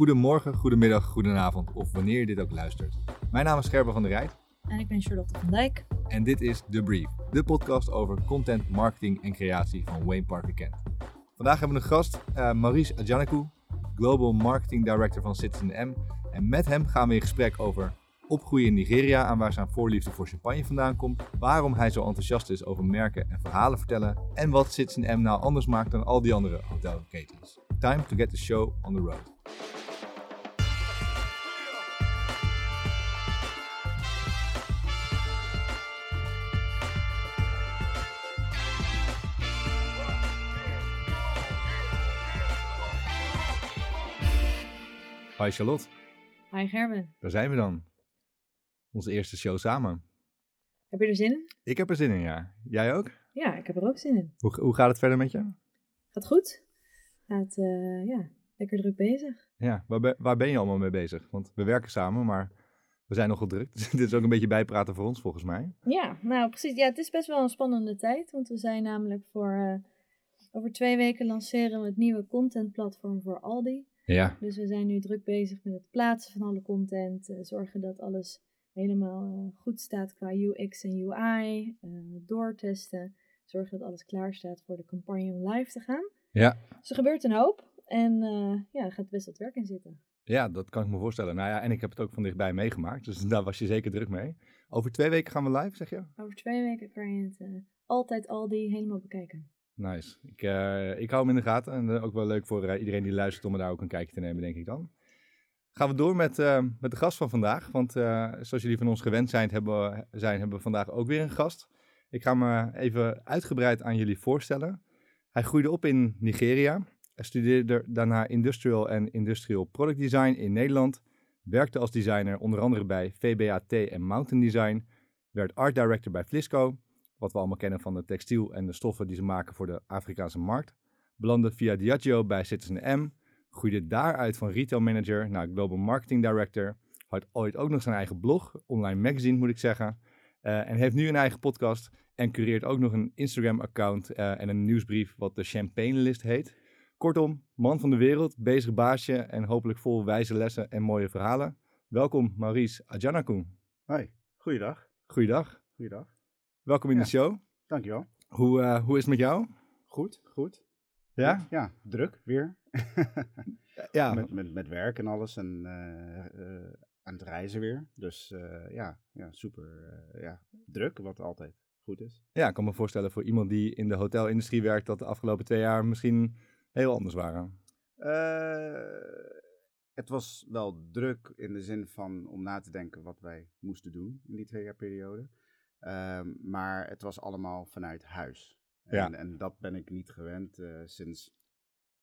Goedemorgen, goedemiddag, goedenavond of wanneer je dit ook luistert. Mijn naam is Gerben van der Rijt En ik ben Charlotte van Dijk. en dit is The Brief, de podcast over content, marketing en creatie van Wayne Parker Kent. Vandaag hebben we een gast, eh, Maurice Adjanaku, Global Marketing Director van Citizen M. En met hem gaan we in gesprek over opgroeien in Nigeria en waar zijn voorliefde voor champagne vandaan komt, waarom hij zo enthousiast is over merken en verhalen vertellen en wat Citizen M nou anders maakt dan al die andere hotelketens. Time to get the show on the road. Hi Charlotte, Hi Gerben. daar zijn we dan. Onze eerste show samen. Heb je er zin in? Ik heb er zin in, ja. Jij ook? Ja, ik heb er ook zin in. Hoe, hoe gaat het verder met je? Gaat goed? Gaat, eh, ja, lekker druk bezig. Ja, waar ben, waar ben je allemaal mee bezig? Want we werken samen, maar we zijn nogal druk. Dus dit is ook een beetje bijpraten voor ons, volgens mij. Ja, nou precies. Ja, het is best wel een spannende tijd. Want we zijn namelijk voor, eh, over twee weken lanceren we het nieuwe contentplatform voor Aldi. Ja. Dus we zijn nu druk bezig met het plaatsen van alle content. eh, zorgen dat alles helemaal eh, goed staat qua UX en UI. eh, doortesten. Zorgen dat alles klaar staat voor de campagne om live te gaan. Ja. Dus er gebeurt een hoop. En eh, ja, er gaat best wat werk in zitten. ja, dat kan ik me voorstellen. Nou ja, en ik heb het ook van dichtbij meegemaakt. Dus daar was je zeker druk mee. Over twee weken gaan we live, zeg je? Over twee weken kan je het altijd Aldi helemaal bekijken. Nice. Ik, eh, ik hou hem in de gaten. En eh, ook wel leuk voor eh, iedereen die luistert om er daar ook een kijkje te nemen, denk ik dan. Gaan we door met, met de gast van vandaag. Want zoals jullie van ons gewend zijn hebben, zijn, hebben we vandaag ook weer een gast. Ik ga eh, even uitgebreid aan jullie voorstellen. Hij groeide op in Nigeria. Hij studeerde daarna Industrial en Industrial Product Design in Nederland. Werkte als designer onder andere bij VBAT en Mountain Design. Werd art director bij Flisco wat we allemaal kennen van de textiel en de stoffen die ze maken voor de Afrikaanse markt. Belandde via Diageo bij Citizen M, groeide daaruit van retail manager naar global marketing director. Had ooit ook nog zijn eigen blog, online magazine moet ik zeggen. eh, en heeft nu een eigen podcast en cureert ook nog een Instagram-account eh, en een nieuwsbrief wat de Champagne List heet. Kortom, man van de wereld, bezig baasje en hopelijk vol wijze lessen en mooie verhalen. Welkom Maurice Adjanaku. Hoi, goeiedag. Goeiedag, Goeiedag. Welkom in Ja. de show. Dankjewel. Hoe, eh, hoe is het met jou? Goed, goed. Ja? Ja, druk weer. Ja, met, met, met werk en alles en eh, eh, aan het reizen weer. Dus ja, ja, super ja, druk, wat altijd goed is. ja, ik kan me voorstellen voor iemand die in de hotelindustrie werkt, dat de afgelopen twee jaar misschien heel anders waren. Het was wel druk in de zin van om na te denken wat wij moesten doen in die twee jaar periode. Ehm, maar het was allemaal vanuit huis. En, Ja. en dat ben ik niet gewend eh, sinds,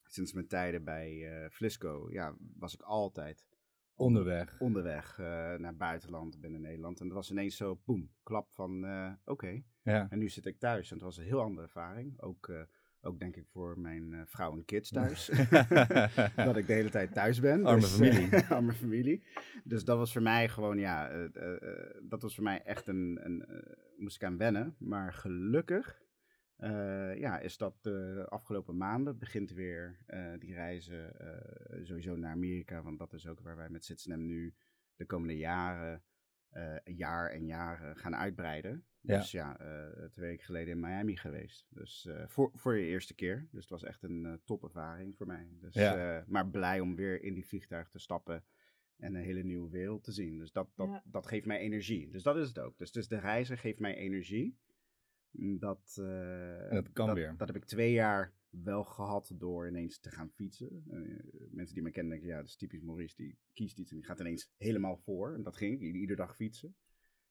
sinds mijn tijden bij eh Flisco. Ja, was ik altijd Onderweg. onderweg eh, naar buitenland binnen Nederland. En dat was ineens zo, boem, klap van oké. Ja. En nu zit ik thuis en het was een heel andere ervaring. Ook, ook denk ik voor mijn eh, vrouw en kids thuis. dat ik de hele tijd thuis ben. Arme Dus, familie. eh, arme familie. Dus dat was voor mij gewoon, ja, eh, dat was voor mij echt een, een moest ik aan wennen. Maar gelukkig, ja, is dat de afgelopen maanden begint weer die reizen sowieso naar Amerika. Want dat is ook waar wij met Citizen nu de komende jaren, jaar en jaren gaan uitbreiden. Ja. Dus ja, eh, twee weken geleden in Miami geweest. Dus eh, voor, voor je eerste keer. Dus het was echt een eh, topervaring voor mij. Dus, Ja. maar blij om weer in die vliegtuig te stappen en een hele nieuwe wereld te zien. Dus dat, dat, Ja. dat geeft mij energie. Dus dat is het ook. Dus, dus de reizen geeft mij energie. Mm, Dat, dat kan weer. Dat heb ik twee jaar wel gehad door ineens te gaan fietsen. Eh, mensen die me kennen denken, ja, dat is typisch Maurice. Die kiest iets en die gaat ineens helemaal voor. En dat ging ik, iedere dag fietsen.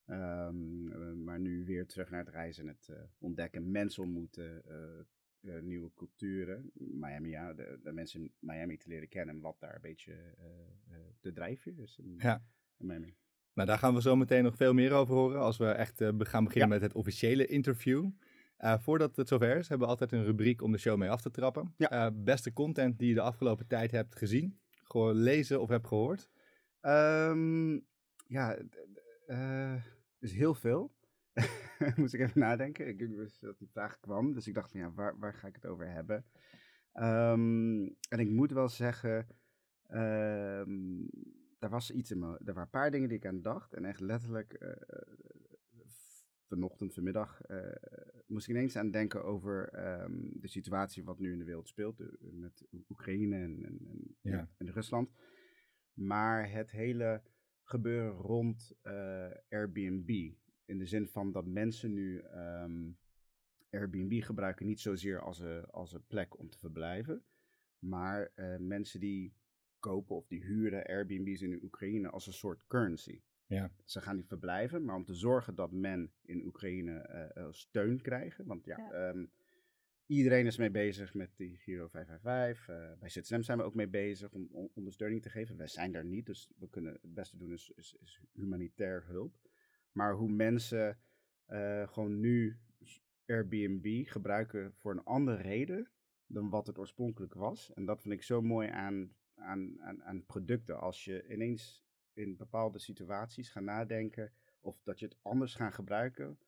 Ehm, eh, maar nu weer terug naar het reizen en het eh, ontdekken, mensen ontmoeten, eh, nieuwe culturen. Miami, ja, de, de mensen in Miami te leren kennen en wat daar een beetje de drijfveer is in, Ja. in Miami. Nou, daar gaan we zo meteen nog veel meer over horen als we echt gaan beginnen met het officiële interview. Voordat het zover is, hebben we altijd een rubriek om de show mee af te trappen. Ja. Beste content die je de afgelopen tijd hebt gezien, gewoon lezen of hebt gehoord. Ehm, ja, dus heel veel. Moest ik even nadenken. Ik wist dat die vraag kwam, dus ik dacht van ja, waar, waar ga ik het over hebben? Ehm, en ik moet wel zeggen, Ehm, daar was iets in me. Er waren een paar dingen die ik aan dacht. En echt letterlijk eh, vanochtend, vanmiddag, eh, moest ik ineens aan denken over ehm, de situatie wat nu in de wereld speelt. eh, met Oekraïne en, en, en, Ja. en Rusland. Maar het hele gebeuren rond eh, Airbnb. In de zin van dat mensen nu ehm, Airbnb gebruiken niet zozeer als een, als een plek om te verblijven. Maar eh, mensen die kopen of die huren Airbnb's in de Oekraïne als een soort currency. Ja. Ze gaan die verblijven, maar om te zorgen dat men in Oekraïne eh, steun krijgen. Want ja, Ja. ehm, iedereen is mee bezig met die Giro 555. eh bij ZSM zijn we ook mee bezig om, ondersteuning te geven. Wij zijn daar niet, dus we kunnen het beste doen is, is, is humanitair hulp. Maar hoe mensen eh, gewoon nu Airbnb gebruiken voor een andere reden dan wat het oorspronkelijk was. En dat vind ik zo mooi aan, aan, aan, aan producten. Als je ineens in bepaalde situaties gaat nadenken of dat je het anders gaat gebruiken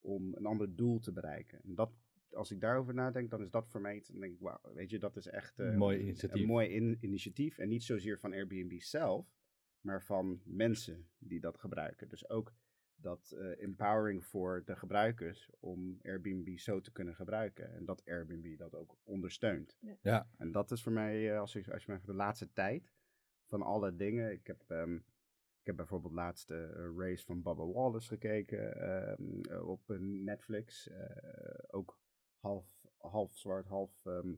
om een ander doel te bereiken. En dat, als ik daarover nadenk, dan is dat voor mij iets. Dan denk ik, wauw, weet je, dat is echt eh, Mooi initiatief. een mooi in- initiatief. En niet zozeer van Airbnb zelf, maar van mensen die dat gebruiken. Dus ook dat eh, empowering voor de gebruikers om Airbnb zo te kunnen gebruiken. En dat Airbnb dat ook ondersteunt. Ja. En dat is voor mij, eh, als, ik, als je me de laatste tijd van alle dingen. Ik heb, ehm, ik heb bijvoorbeeld laatst de race van Bubba Wallace gekeken ehm, eh, op Netflix. Eh, ook half, half zwart, half, ehm,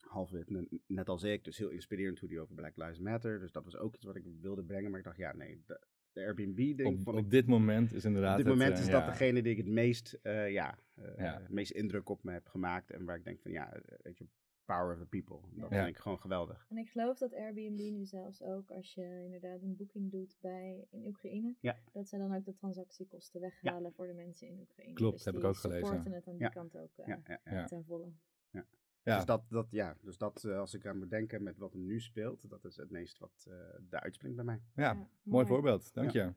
half wit, net, net als ik. Dus heel inspirerend hoe die over Black Lives Matter. Dus dat was ook iets wat ik wilde brengen. Maar ik dacht, ja, nee, de, de Airbnb-ding Op, ik op dit moment is inderdaad op dit moment het, is eh, dat ja. degene die ik het meest, eh, ja, eh, Ja. het meest indruk op me heb gemaakt. En waar ik denk van, ja, eh, weet je, power of the people. Dat Ja. vind ik gewoon geweldig. En ik geloof dat Airbnb nu zelfs ook, als je inderdaad een boeking doet bij, in Oekraïne, Ja. dat zij dan ook de transactiekosten weghalen voor de mensen in Oekraïne. Klopt, Dus heb ik ook gelezen. supporten het aan die Ja. kant ook eh, Ja, ja, ja. Ja. ten volle. Ja. Dus dat, dat, ja, dus dat eh, als ik aan moet denken met wat er nu speelt, dat is het meest wat eh daar uitspringt bij mij. Ja, mooi voorbeeld. Dank je.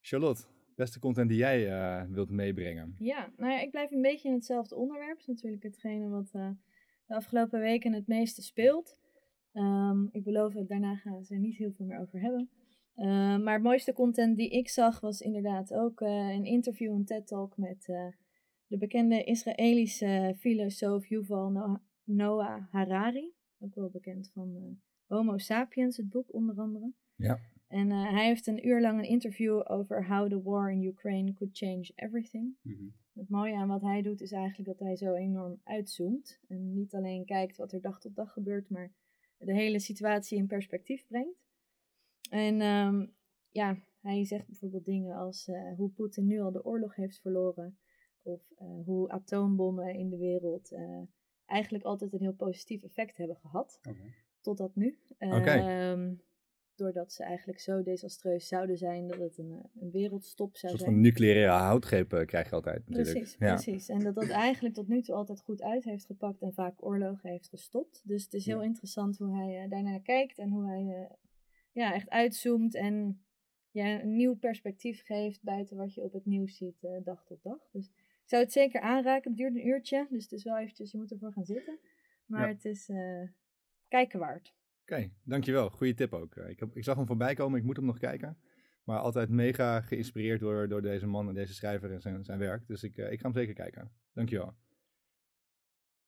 Charlotte, beste content die jij eh, wilt meebrengen. Ja, nou ja, ik blijf een beetje in hetzelfde onderwerp. Dat is natuurlijk hetgene wat eh, de afgelopen weken het meeste speelt. Ehm, ik beloof het, daarna gaan het er niet heel veel meer over hebben. Ehm, maar het mooiste content die ik zag was inderdaad ook eh, een interview, een TED-talk met eh, de bekende Israëlische filosoof Yuval Noah, Harari. Ook wel bekend van eh, Homo Sapiens, het boek onder andere. Ja. En hij heeft een uur lang een interview over how the war in Ukraine could change everything. Het mooie aan wat hij doet is eigenlijk dat hij zo enorm uitzoomt. En niet alleen kijkt wat er dag tot dag gebeurt, maar de hele situatie in perspectief brengt. En ehm, ja, hij zegt bijvoorbeeld dingen als eh, hoe Poetin nu al de oorlog heeft verloren. Of eh, hoe atoombommen in de wereld eh, eigenlijk altijd een heel positief effect hebben gehad. Totdat nu. Ehm, doordat ze eigenlijk zo desastreus zouden zijn dat het een, eh, een wereldstop Een zou soort zijn. van nucleaire houtgreep eh, krijg je altijd natuurlijk. Precies, ja. precies. En dat dat eigenlijk tot nu toe altijd goed uit heeft gepakt en vaak oorlogen heeft gestopt. Dus het is heel Ja. interessant hoe hij uh, daarnaar kijkt en hoe hij uh, ja, echt uitzoomt en ja, een nieuw perspectief geeft buiten wat je op het nieuws ziet uh, dag tot dag. Dus ik zou het zeker aanraken. Het duurt een uurtje, dus het is wel eventjes, je moet ervoor gaan zitten. Maar Ja. het is kijken waard. Oké, dankjewel. Goeie tip ook. Eh, Ik, heb, ik zag hem voorbij komen, ik moet hem nog kijken. Maar altijd mega geïnspireerd door, door deze man en deze schrijver en zijn, zijn werk. Dus ik, uh, ik ga hem zeker kijken. Dankjewel.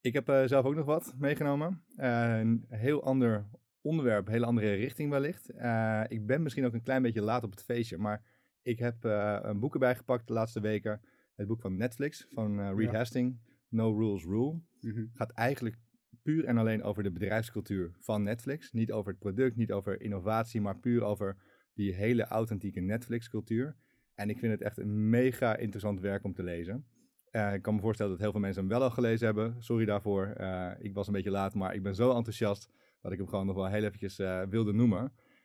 Ik heb uh, zelf ook nog wat meegenomen. Uh, een heel ander onderwerp, een hele andere richting wellicht. Uh, ik ben misschien ook een klein beetje laat op het feestje, maar ik heb een boek erbij gepakt de laatste weken. Het boek van Netflix, van Reed ja. Hastings, No Rules Rule. Mhm. Gaat eigenlijk puur en alleen over de bedrijfscultuur van Netflix. Niet over het product, niet over innovatie, maar puur over die hele authentieke Netflix-cultuur. En ik vind het echt een mega interessant werk om te lezen. Uh, ik kan me voorstellen dat heel veel mensen hem wel al gelezen hebben. Sorry daarvoor. Uh, ik was een beetje laat, maar ik ben zo enthousiast dat ik hem gewoon nog wel heel eventjes uh, wilde noemen.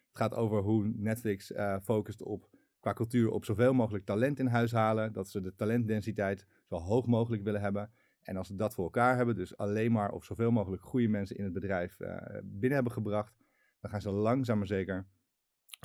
Het gaat over hoe Netflix focust op, qua cultuur op zoveel mogelijk talent in huis halen. Dat ze de talentdensiteit zo hoog mogelijk willen hebben. En als ze dat voor elkaar hebben, dus alleen maar of zoveel mogelijk goede mensen in het bedrijf uh, binnen hebben gebracht, dan gaan ze langzaam maar zeker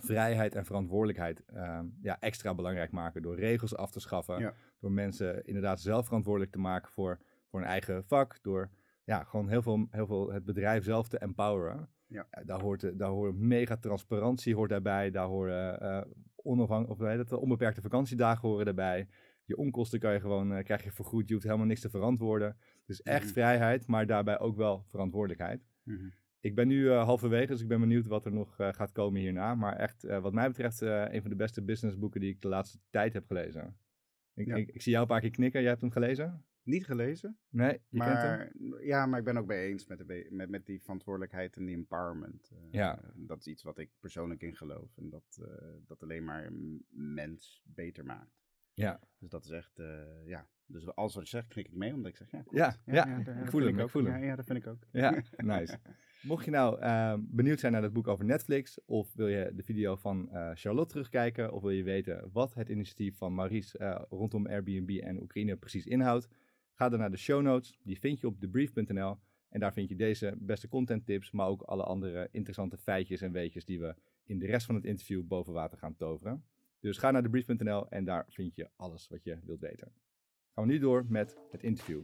vrijheid en verantwoordelijkheid uh, ja, extra belangrijk maken. Door regels af te schaffen, Ja. door mensen inderdaad zelf verantwoordelijk te maken voor, voor hun eigen vak, door ja, gewoon heel veel, heel veel het bedrijf zelf te empoweren. Ja. daar, hoort, de- daar hoort mega transparantie hoort daarbij. Daar horen eh of, onbeperkte vakantiedagen horen daarbij. Je onkosten kan je gewoon, eh, krijg je vergoed. Je hoeft helemaal niks te verantwoorden. Dus echt Mhm. vrijheid, maar daarbij ook wel verantwoordelijkheid. Ik ben nu eh, halverwege, dus ik ben benieuwd wat er nog eh, gaat komen hierna. Maar echt, wat mij betreft, een van de beste businessboeken die ik de laatste tijd heb gelezen. Ik, Ja. ik, ik zie jou een paar keer knikken. Jij hebt hem gelezen? Niet gelezen, Nee, je kent hem? maar ja, maar ik ben ook bij eens met, de, met, met die verantwoordelijkheid en die empowerment. Eh, Ja. Dat is iets wat ik persoonlijk in geloof en dat, dat alleen maar een mens beter maakt. Ja, Dus dat is echt, eh, ja. Dus alles wat je zegt, knik ik mee, omdat ik zeg, ja, klopt. ja, ja, daar- ik dat voel hem, ik ook. voel Ja, hem. ja, dat vind ik ook. Ja, nice. Mocht je nou eh, benieuwd zijn naar het boek over Netflix, of wil je de video van eh, Charlotte terugkijken, of wil je weten wat het initiatief van Maurice eh, rondom Airbnb en Oekraïne precies inhoudt, ga dan naar de show notes. Die vind je op debrief.nl. En daar vind je deze beste content tips, maar ook alle andere interessante feitjes en weetjes die we in de rest van het interview boven water gaan toveren. Dus ga naar debrief.nl en daar vind je alles wat je wilt weten. Gaan we nu door met het interview.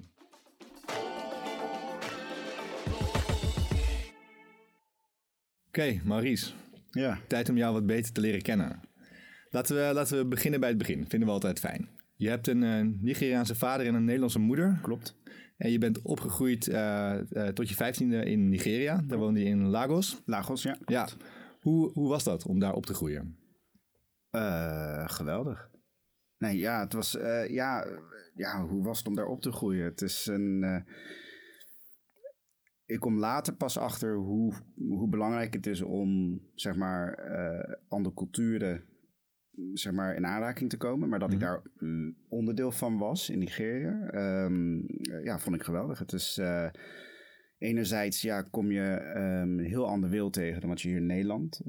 Oké, Maurice. Ja. Tijd om jou wat beter te leren kennen. Laten we, laten we beginnen bij het begin. Vinden we altijd fijn. Je hebt een eh, Nigeriaanse vader en een Nederlandse moeder. Klopt. En je bent opgegroeid eh, eh, tot je vijftiende in Nigeria. Daar woonde je in Lagos. Lagos, ja. Ja. Hoe, hoe was dat om daar op te groeien? Eh, geweldig. Nee, ja, het was, eh, ja, ja, hoe was het om daar op te groeien? Het is een, eh, ik kom later pas achter hoe, hoe belangrijk het is om, zeg maar, andere culturen, zeg maar, in aanraking te komen. Maar dat ik Mhm. daar mm, onderdeel van was in Nigeria, ehm, eh, ja, vond ik geweldig. Het is, enerzijds, ja, kom je ehm, een heel ander wereld tegen dan wat je hier in Nederland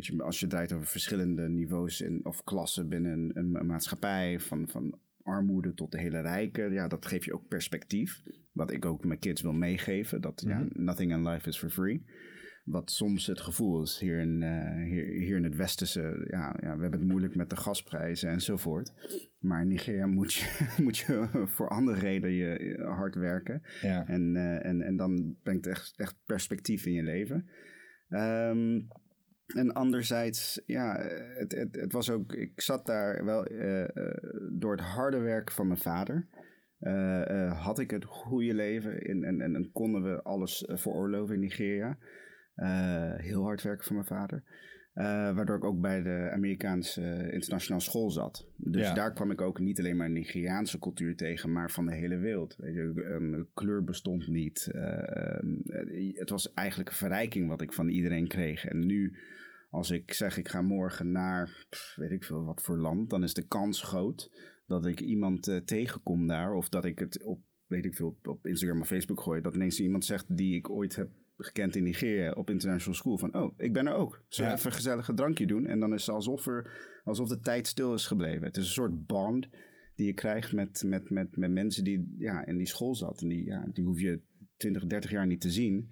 weet je, als je draait over verschillende niveaus in, of klassen binnen een, een, een maatschappij, van, van armoede tot de hele rijke, ja, dat geeft je ook perspectief. Wat ik ook mijn kids wil meegeven, dat ja, Mhm. nothing in life is for free. Wat soms het gevoel is hier in, eh, hier, hier in het westerse, ja, ja, we hebben het moeilijk met de gasprijzen enzovoort. Maar in Nigeria moet je, moet je voor andere redenen je, hard werken. Ja. En, eh, en, en dan brengt het echt, echt perspectief in je leven. Ehm, en anderzijds, ja, het, het, het was ook, ik zat daar wel eh, eh, door het harde werk van mijn vader. eh, had ik het goede leven in, en, en, en konden we alles veroorloven in Nigeria. Heel hard werken van mijn vader. Waardoor ik ook bij de Amerikaanse internationale school zat. Dus Ja. daar kwam ik ook niet alleen maar Nigeriaanse cultuur tegen, maar van de hele wereld. Weet je, kleur bestond niet. Het was eigenlijk een verrijking wat ik van iedereen kreeg. En nu, als ik zeg ik ga morgen naar, pff, weet ik veel wat voor land, dan is de kans groot dat ik iemand eh, tegenkom daar. Of dat ik het op, weet ik veel, op, op Instagram of Facebook gooi. Dat ineens iemand zegt die ik ooit heb gekend in Nigeria op international school. Van, oh, ik ben er ook. Zullen we Ja. even een gezellig drankje doen? En dan is het alsof, er, alsof de tijd stil is gebleven. Het is een soort bond die je krijgt met, met, met, met mensen die ja, in die school zaten. En die, ja, die hoef je 20, 30 jaar niet te zien.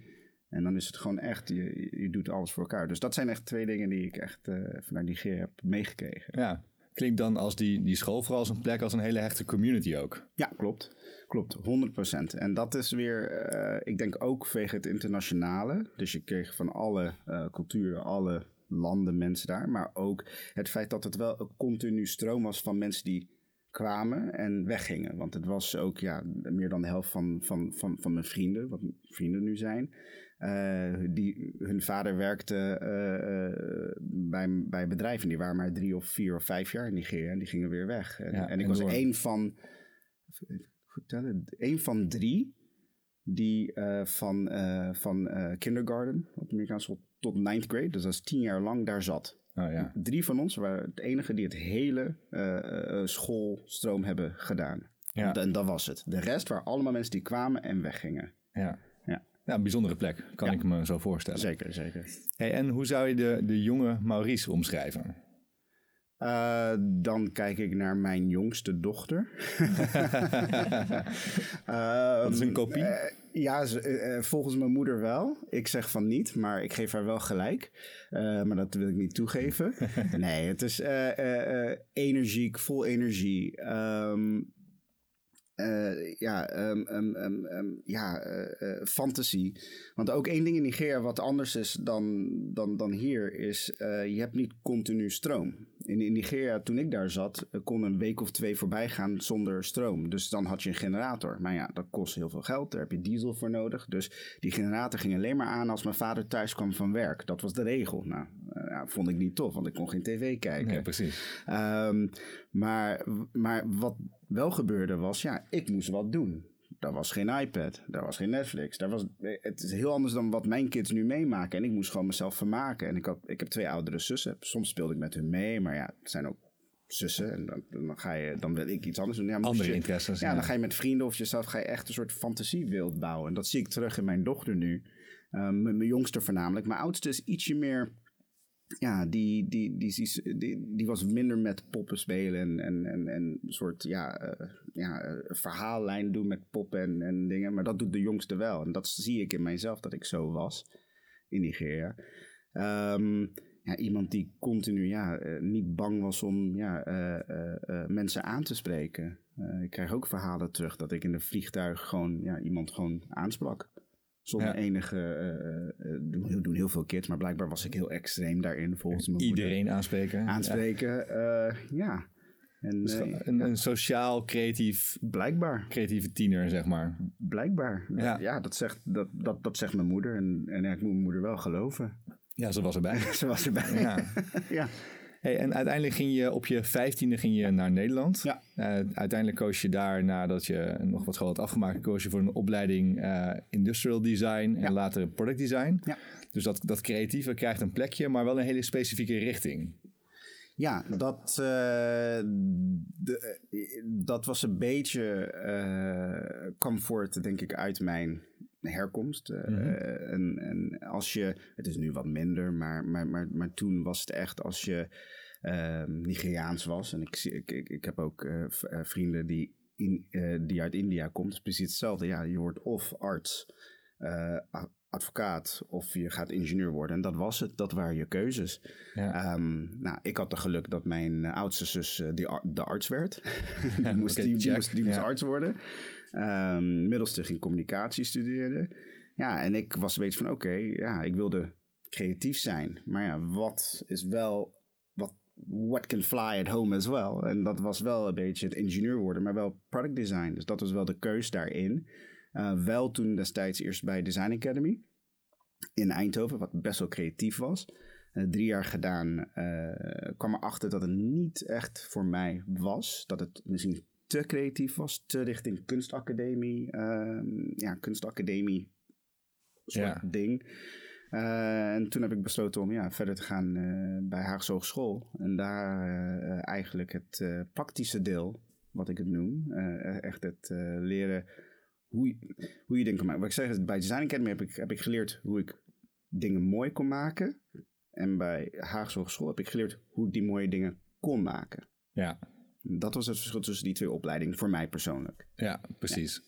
En dan is het gewoon echt, je, je doet alles voor elkaar. Dus dat zijn echt twee dingen die ik echt eh, vanuit Nigeria heb meegekregen. ja. Klinkt dan als die, die school vooral als een plek, als een hele hechte community ook. Ja, klopt. Klopt, 100%. En dat is weer, eh, ik denk ook vanwege het internationale. Dus je kreeg van alle eh, culturen, alle landen mensen daar. Maar ook het feit dat het wel een continu stroom was van mensen die kwamen en weggingen. Want het was ook ja, meer dan de helft van, van, van, van mijn vrienden, wat mijn vrienden nu zijn. Eh, die, hun vader werkte eh, eh, bij, bij bedrijven. Die waren maar drie of vier of vijf jaar in Nigeria en die gingen weer weg. En, Ja, en ik en was door. één van, goed tellen, één van drie die van, van kindergarten op de Amerikaanse school tot ninth grade, dus dat is tien jaar lang, daar zat. Oh ja. Drie van ons waren het enige die het hele schoolstroom hebben gedaan. Ja. En dat was het. De rest waren allemaal mensen die kwamen en weggingen. Ja. Ja. Een bijzondere plek, kan Ja. ik me zo voorstellen. Zeker, zeker. Hey, en hoe zou je de, de jonge Maurice omschrijven? Eh, dan kijk ik naar mijn jongste dochter. Dat is een Ehm, kopie? eh, ja, eh, volgens mijn moeder wel. Ik zeg van niet, maar ik geef haar wel gelijk. Maar dat wil ik niet toegeven. nee, het is energiek, vol energie. Ehm, eh, ja, um, um, um, ja uh, uh, fantasy. Want ook één ding in Nigeria wat anders is dan, dan, dan hier is, je hebt niet continu stroom. In, in Nigeria, toen ik daar zat, kon een week of twee voorbij gaan zonder stroom. Dus dan had je een generator. Maar ja, dat kost heel veel geld, daar heb je diesel voor nodig. Dus die generator ging alleen maar aan als mijn vader thuis kwam van werk. Dat was de regel. Nou, ja, vond ik niet tof, want ik kon geen tv kijken. Ja, precies. maar, maar wat wel gebeurde was, ja, ik moest wat doen. Daar was geen iPad, daar was geen Netflix. Daar was, het is heel anders dan wat mijn kids nu meemaken. En ik moest gewoon mezelf vermaken. En ik, had, ik heb twee oudere zussen. Soms speelde ik met hun mee, maar ja, het zijn ook zussen. En dan, dan, ga je, dan wil ik iets anders doen. Ja, Andere interesses. Ja, dan ga je met vrienden of jezelf ga je echt een soort fantasiewild bouwen. En dat zie ik terug in mijn dochter nu. Um, mijn jongste voornamelijk. Mijn oudste is ietsje meer ja, die, die, die, die, die, was minder met poppen spelen en, en, en, en een soort ja, uh, ja, verhaallijn doen met poppen en, en dingen. Maar dat doet de jongste wel. En dat zie ik in mijzelf dat ik zo was in Nigeria. Um, ja, iemand die continu ja, uh, niet bang was om ja, mensen aan te spreken. ik krijg ook verhalen terug dat ik in een vliegtuig gewoon ja, iemand gewoon aansprak. Zonder enige. Uh, doen, doen, heel veel kids, maar blijkbaar was ik heel extreem daarin volgens mij. Iedereen aanspreken. Aanspreken, ja. ja. En, dus een, een, sociaal, creatief. Blijkbaar. Creatieve tiener, zeg maar. Blijkbaar. Ja, ja dat, zegt, dat, dat, dat zegt mijn moeder. En, en ik moet mijn moeder wel geloven. Ja, ze was erbij. ze was erbij. Ja. ja. Hey, en uiteindelijk ging je op je vijftiende ging je naar Nederland. Ja. Uh, uiteindelijk koos je daar, nadat je nog wat school had afgemaakt, koos je voor een opleiding uh, Industrial Design en later Product Design. Ja. Dus dat, dat creatieve krijgt een plekje, maar wel een hele specifieke richting. Ja, dat, uh, de, dat was een beetje comfort, denk ik, uit mijn herkomst. Mm -hmm. en, en als je, het is nu wat minder, maar, maar, maar, maar toen was het echt als je uh, Nigeriaans was. En ik, ik, ik, ik heb ook uh, vrienden die, in, die uit India komt. Het is precies hetzelfde. Ja, je wordt of arts, advocaat of je gaat ingenieur worden. En dat was het. Dat waren je keuzes. Ja. Um, nou, ik had de geluk dat mijn oudste zus die, de arts werd. die moest, okay, die, die, moest, die moest arts worden. Um, middelste ging communicatie studeerde. Ja, en ik was beetje van oké, ja, ik wilde creatief zijn. Maar ja, wat is wel, wat, what can fly at home as well? En dat was wel een beetje het ingenieur worden, maar wel product design. Dus dat was wel de keus daarin. Uh, wel toen destijds eerst bij Design Academy in Eindhoven, wat best wel creatief was. Uh, drie jaar gedaan, uh, kwam erachter dat het niet echt voor mij was. Dat het misschien te creatief was, te richting kunstacademie, uh, ja, kunstacademie soort ja. ding. Uh, en toen heb ik besloten om ja, verder te gaan uh, bij Haagse Hogeschool. En daar uh, eigenlijk het praktische deel, wat ik het noem, echt het leren hoe je, hoe je dingen kan maken. Wat ik zeg, bij Design Academy heb ik, heb ik geleerd hoe ik dingen mooi kon maken. En bij Haagse Hogeschool heb ik geleerd hoe ik die mooie dingen kon maken. Ja. Dat was het verschil tussen die twee opleidingen voor mij persoonlijk. Ja, precies.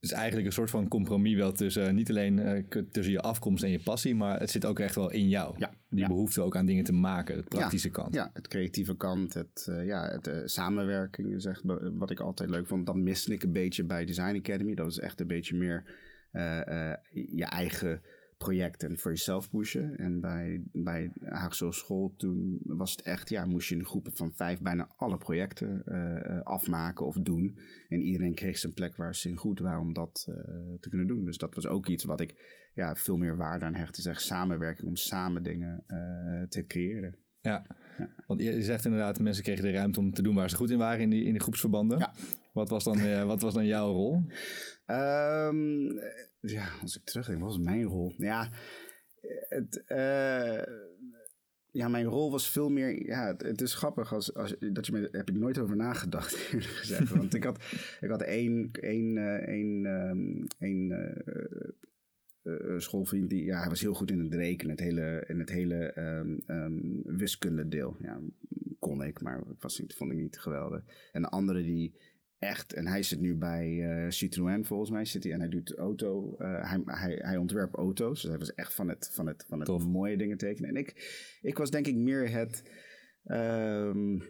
Dus eigenlijk een soort van compromis wel tussen niet alleen uh, tussen je afkomst en je passie, maar het zit ook echt wel in jou. Ja, die ja. behoefte ook aan dingen te maken, de praktische ja, kant. Ja, het creatieve kant, het, uh, ja, het uh, samenwerking is echt wat ik altijd leuk vond. Dat miste ik een beetje bij Design Academy. Dat is echt een beetje meer je eigen project en voor jezelf pushen. En bij, bij Haagse School toen was het echt, ja, moest je in groepen van vijf bijna alle projecten uh, afmaken of doen. En iedereen kreeg zijn plek waar ze in goed waren om dat uh, te kunnen doen. Dus dat was ook iets wat ik ja, veel meer waarde aan hecht. Is echt samenwerking om samen dingen uh, te creëren. Ja. ja. want je zegt inderdaad, mensen kregen de ruimte om te doen waar ze goed in waren in die, in die groepsverbanden. Ja. Wat was dan, wat was dan jouw rol? Um, ja, als ik terugdenk, wat was mijn rol? Ja, het, uh, ja, mijn rol was veel meer. Ja, het, is grappig als, als dat je me heb ik nooit over nagedacht. Want ik had, ik had één, één, uh, één, um, één schoolvriend die, ja, hij was heel goed in het rekenen, het hele, in het hele um, um, wiskundedeel. Ja, kon ik, maar was, vond ik niet geweldig. En de andere die echt, en hij zit nu bij uh, Citroën volgens mij, zit hij, en hij doet auto, uh, hij, hij, hij ontwerpt auto's, dus hij was echt van het, van het, van het mooie dingen tekenen. En ik, ik was denk ik meer het, um,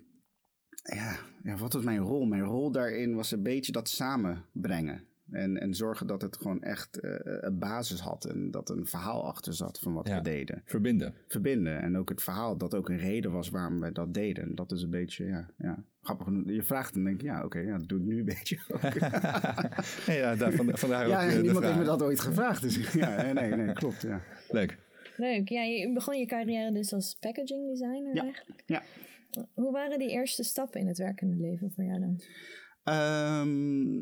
ja, ja, wat was mijn rol? Mijn rol daarin was een beetje dat samenbrengen. En, en zorgen dat het gewoon echt eh, een basis had. En dat een verhaal achter zat van wat Ja. we deden. Verbinden. Verbinden. En ook het verhaal dat ook een reden was waarom we dat deden. En dat is een beetje, ja, ja grappig. genoeg. Je vraagt en denk ik, ja, oké, ja, dat doe ik nu een beetje ja, daar, vandaar, vandaar ook ja, eh, niemand heeft me dat ooit gevraagd. Dus ja, nee, nee, klopt, ja. Leuk. Leuk. Ja, je begon je carrière dus als packaging designer Ja. eigenlijk. Ja. Hoe waren die eerste stappen in het werkende leven voor jou dan?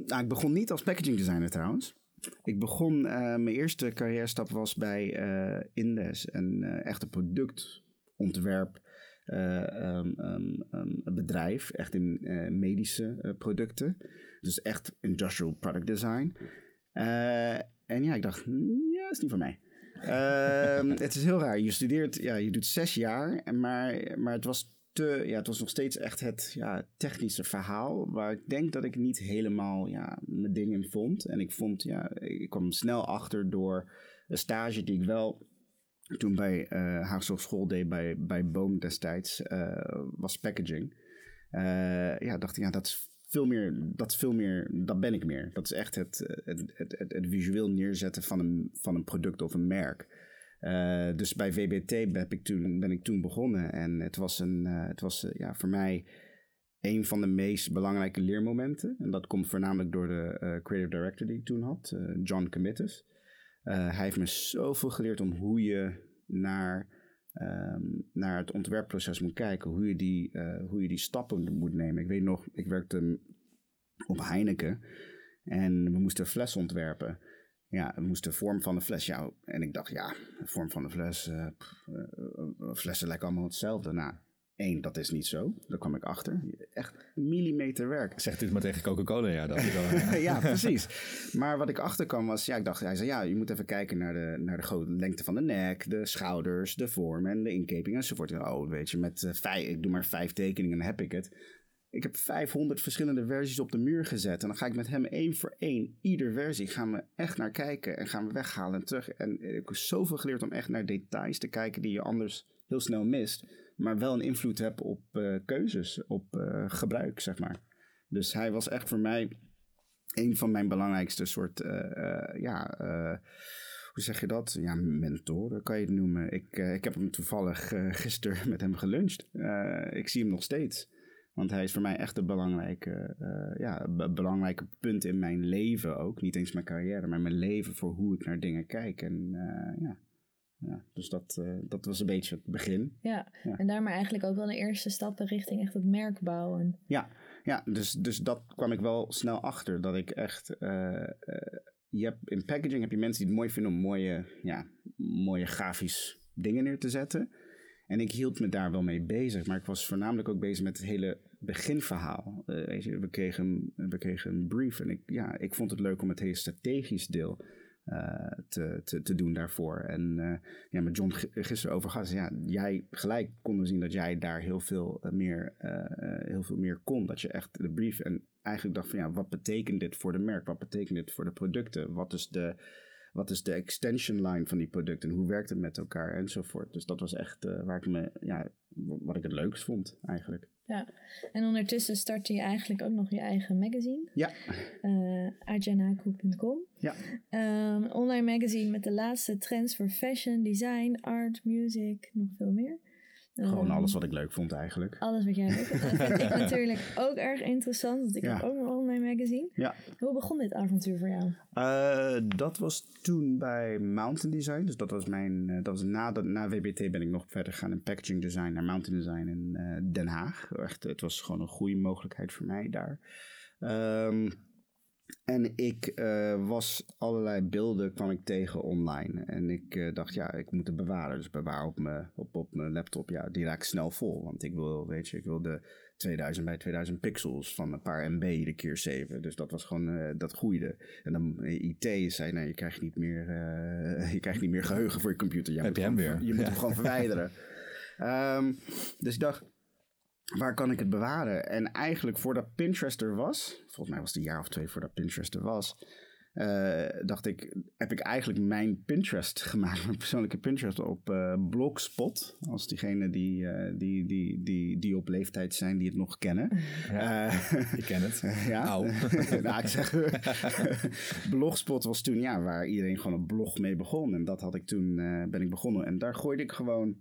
Nou, ik begon niet als packaging designer trouwens. Ik begon, eh, mijn eerste carrière stap was bij eh, Indes, een eh, echte productontwerp ehm, bedrijf, echt in medische producten. Dus echt industrial product design. En ja, ik dacht, "Hmm, ja, is niet voor mij. Het is heel raar. Je studeert, ja, je doet zes jaar, maar, maar het was ja, het was nog steeds echt het ja, technische verhaal, waar ik denk dat ik niet helemaal ja, mijn ding in vond. En ik vond, ja, ik kwam snel achter door een stage die ik wel toen bij eh Haagse Hogeschool deed, bij, bij Boom destijds, eh, was packaging. Eh, ja, dacht ik, ja, dat is veel meer, dat is veel meer, dat ben ik meer. Dat is echt het, het, het, het visueel neerzetten van een, van een product of een merk. Eh, dus bij VBT heb ik toen, ben ik toen begonnen. En het was, een, eh, het was eh, ja, voor mij een van de meest belangrijke leermomenten. En dat komt voornamelijk door de creative director die ik toen had, John Committus. Hij heeft me zoveel geleerd om hoe je naar, ehm, naar het ontwerpproces moet kijken. Hoe je, die, hoe je die stappen moet nemen. Ik weet nog, ik werkte op Heineken. En we moesten fles ontwerpen. Ja, we moesten de vorm van de fles. Ja, en ik dacht, ja, de vorm van de fles. eh, eh, eh, flessen lijken allemaal hetzelfde. Nou, één, dat is niet zo. Daar kwam ik achter. Echt millimeter werk. Zeg dit maar tegen Coca-Cola, ja. Dat wel, ja, precies. Maar wat ik achterkwam was, ja, ik dacht, hij zei, ja, je moet even kijken naar de, naar de grote lengte van de nek, de schouders, de vorm en de inkeping enzovoort. Oh, weet je, met vijf, ik doe maar vijf tekeningen, dan heb ik het. Ik heb 500 verschillende versies op de muur gezet. En dan ga ik met hem één voor één, ieder versie, gaan we echt naar kijken. En gaan we weghalen en terug. En ik heb zoveel geleerd om echt naar details te kijken die je anders heel snel mist. Maar wel een invloed hebt op eh, keuzes, op eh, gebruik, zeg maar. Dus hij was echt voor mij een van mijn belangrijkste soort, eh, ja, hoe zeg je dat? Ja, mentoren kan je het noemen. Ik, ik heb hem toevallig gisteren met hem geluncht. Ik zie hem nog steeds. Want hij is voor mij echt een belangrijke, eh, ja, belangrijke punt in mijn leven ook. Niet eens mijn carrière, maar mijn leven voor hoe ik naar dingen kijk. En eh, ja. ja, dus dat, eh, dat was een beetje het begin. Ja. Ja. en daarmee eigenlijk ook wel de eerste stappen richting echt het merk bouwen. Ja, ja dus, dus dat kwam ik wel snel achter. Dat ik echt. je hebt, in packaging heb je mensen die het mooi vinden om mooie, ja, mooie grafisch dingen neer te zetten. En ik hield me daar wel mee bezig. Maar ik was voornamelijk ook bezig met het hele beginverhaal. Eh, we, kregen, we kregen een brief. En ik, ja, ik vond het leuk om het hele strategisch deel eh, te, te, te doen daarvoor. En eh, ja, met John gisteren over gehad. Ja, jij gelijk konden zien dat jij daar heel veel meer, heel veel meer kon. Dat je echt de brief en eigenlijk dacht van ja, wat betekent dit voor de merk? Wat betekent dit voor de producten? Wat is de, wat is de extension line van die producten? Hoe werkt het met elkaar enzovoort? Dus dat was echt waar ik me, ja, wat ik het leukst vond eigenlijk. Ja. En ondertussen startte je eigenlijk ook nog je eigen magazine. Ja, ajanaku.com. ja. Een online magazine met de laatste trends voor fashion, design, art, music, nog veel meer. Gewoon Ehm, alles wat ik leuk vond eigenlijk. Alles wat jij leuk vindt. Dat vind ik natuurlijk ook erg interessant, want ik Ja. heb ook een online magazine. Ja. Hoe begon dit avontuur voor jou? Eh, dat was toen bij Mountain Design. Dus dat was mijn. eh, dat was na, de, na WBT ben ik nog verder gegaan in packaging design naar Mountain Design in eh, Den Haag. Echt, het was gewoon een goede mogelijkheid voor mij daar. Ehm, en ik eh, was allerlei beelden kwam ik tegen online. En ik eh, dacht, ja, ik moet het bewaren. Dus bewaar op mijn, op, op mijn laptop. Ja, die raak ik snel vol. Want ik wil, weet je, ik wil de 2000 bij 2000 pixels van een paar MB de keer 7. Dus dat was gewoon, eh, dat groeide. En dan IT zei, nee, je krijgt niet meer, je krijgt niet meer geheugen voor je computer. Heb moet je hem weer. Je moet Ja. hem gewoon verwijderen. Ehm, dus ik dacht, waar kan ik het bewaren? En eigenlijk voordat Pinterest er was, volgens mij was het een jaar of twee voordat Pinterest er was, eh, dacht ik, heb ik eigenlijk mijn Pinterest gemaakt, mijn persoonlijke Pinterest op uh, Blogspot. Als diegenen die, uh, die, die, die, die op leeftijd zijn, die het nog kennen. Ja, ik ken het. ja, nou, ik zeg, Blogspot was toen ja, waar iedereen gewoon een blog mee begon. En dat had ik toen, ben ik begonnen. En daar gooide ik gewoon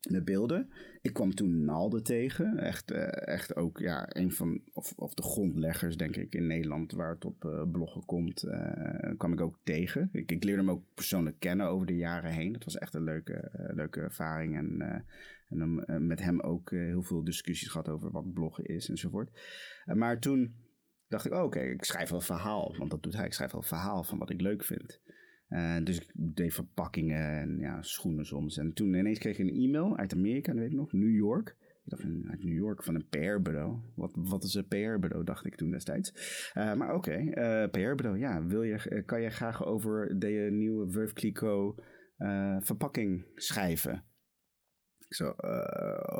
de beelden. Ik kwam toen Nalde tegen. Echt, uh, echt ook ja, een van, of, of de grondleggers, denk ik, in Nederland, waar het op uh, bloggen komt, uh, kwam ik ook tegen. Ik, ik, leerde hem ook persoonlijk kennen over de jaren heen. Het was echt een leuke, leuke ervaring. En, en dan, met hem ook heel veel discussies gehad over wat bloggen is enzovoort. maar toen dacht ik, oh, oké, ik schrijf wel verhaal. Want dat doet hij. Ik schrijf wel verhaal van wat ik leuk vind. Uh, dus ik deed verpakkingen en ja, schoenen soms. En toen ineens kreeg ik een e-mail uit Amerika, dat weet ik nog, New York. Ik dacht, uit New York van een PR-bureau. Wat, wat is een PR-bureau, dacht ik toen destijds. Uh, maar oké, okay, eh, PR-bureau, ja. Wil je, kan je graag over de nieuwe Veuve Clicquot verpakking schrijven? Ik zo,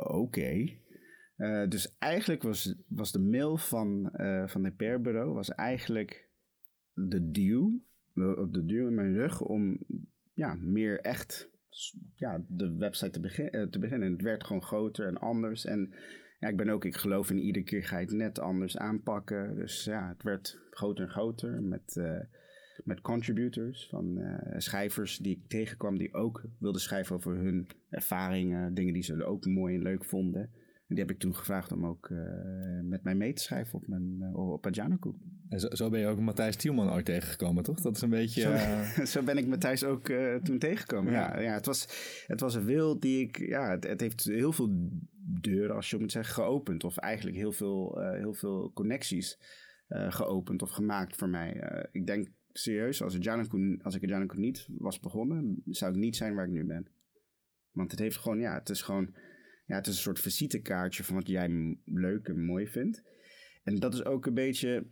oké. Dus eigenlijk was, was de mail van, van het PR-bureau was eigenlijk de deal op de duur in mijn rug om ja, meer echt ja, de website te, begin, eh, te beginnen. Het werd gewoon groter en anders. En ja, ik ben ook, ik geloof in iedere keer ga je het net anders aanpakken. Dus ja, het werd groter en groter met, uh, met contributors van uh, schrijvers die ik tegenkwam die ook wilden schrijven over hun ervaringen, dingen die ze ook mooi en leuk vonden die heb ik toen gevraagd om ook uh, met mij mee te schrijven op, mijn, uh, op. En zo, zo, ben je ook Matthijs Tielman ooit tegengekomen, toch? Dat is een beetje... Zo, uh... zo ben ik Matthijs ook toen tegengekomen, ja. ja. ja. het, was, het was een wil die ik... Ja, het, het, heeft heel veel deuren, als je moet zeggen, geopend. Of eigenlijk heel veel, heel veel connecties geopend of gemaakt voor mij. ik denk serieus, als, Adjanaku, als ik niet was begonnen... zou ik niet zijn waar ik nu ben. Want het heeft gewoon, ja, het is gewoon ja, het is een soort visitekaartje van wat jij leuk en mooi vindt. En dat is ook een beetje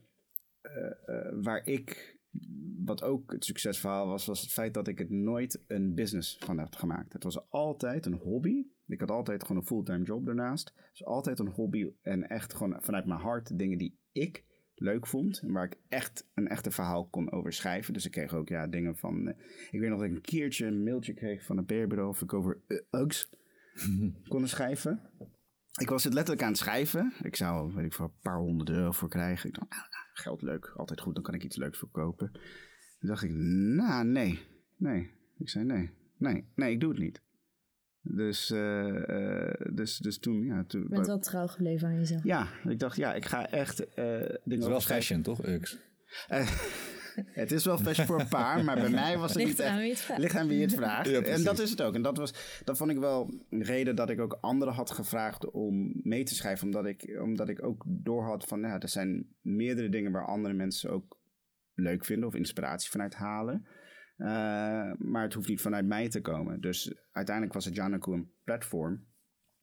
uh, uh, waar ik, wat ook het succesverhaal was, was het feit dat ik het nooit een business van heb gemaakt. Het was altijd een hobby. Ik had altijd gewoon een fulltime job daarnaast. Was altijd een hobby en echt gewoon vanuit mijn hart dingen die ik leuk vond. En waar ik echt een echte verhaal kon over schrijven. Dus ik kreeg ook ja, dingen van... Uh, ik weet nog dat ik een keertje een mailtje kreeg van een PR-bureau of ik over Uggs konden schrijven. Ik was het letterlijk aan het schrijven. Ik zou, weet ik voor een paar honderd euro voor krijgen. Ik dacht, ah, geld leuk, altijd goed, dan kan ik iets leuks verkopen. Toen dacht ik, nou, nee, nee. Ik zei, nee, nee, nee, ik doe het niet. Dus, uh, dus, dus toen, ja. Toen, je bent wel trouw gebleven aan jezelf. Ja, ik dacht, ja, ik ga echt uh, dingen... Het is wel fashion, toch, Ux? het is wel fashion voor een paar, maar bij mij was het ligt niet aan wie het vraagt. Ligt aan wie het vraagt. en dat is het ook. En dat, was, dat vond ik wel een reden dat ik ook anderen had gevraagd om mee te schrijven. Omdat ik, omdat ik ook doorhad van, ja, er zijn meerdere dingen waar andere mensen ook leuk vinden of inspiratie vanuit halen. Uh, maar het hoeft niet vanuit mij te komen. Dus uiteindelijk was het Janaku een platform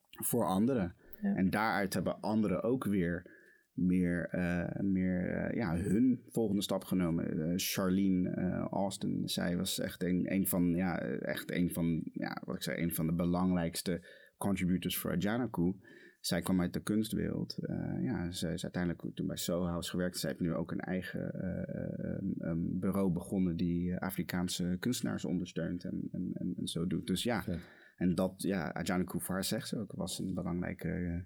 voor anderen. Ja. En daaruit hebben anderen ook weer meer, uh, meer uh, ja, hun volgende stap genomen. Uh, Charlene Austin, zij was echt een, een van, ja, echt een van, ja, wat ik zei, een van de belangrijkste contributors voor Ajanaku. Zij kwam uit de kunstwereld. ja, ze is uiteindelijk toen bij Soho House gewerkt. Zij heeft nu ook een eigen um, bureau begonnen die Afrikaanse kunstenaars ondersteunt en, en, en, en zo doet. Dus ja, en dat, ja, Ajanaku voor haar zegt ze ook, was een belangrijke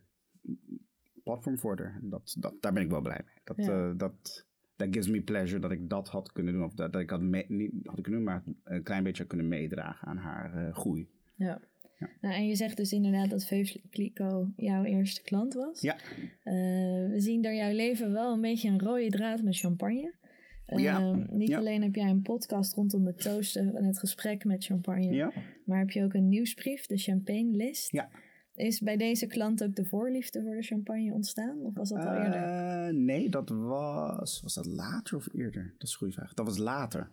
platform voor haar. Dat, dat, daar ben ik wel blij mee. Dat, ja. uh, dat, that gives me pleasure dat ik dat had kunnen doen. Of dat, dat ik had, mee, niet had kunnen doen, maar een klein beetje kunnen meedragen aan haar uh, groei. Ja. ja. Nou, en je zegt dus inderdaad dat Clicquot jouw eerste klant was. Ja. Uh, we zien door jouw leven wel een beetje een rode draad met champagne. Ja. Uh, niet ja. alleen heb jij een podcast rondom het toosten en het gesprek met champagne, ja. maar heb je ook een nieuwsbrief, de Champagne List. Ja. Is bij deze klant ook de voorliefde voor de champagne ontstaan? Of was dat al eerder? Uh, nee, dat was... Was dat later of eerder? Dat is een goede vraag. Dat was later.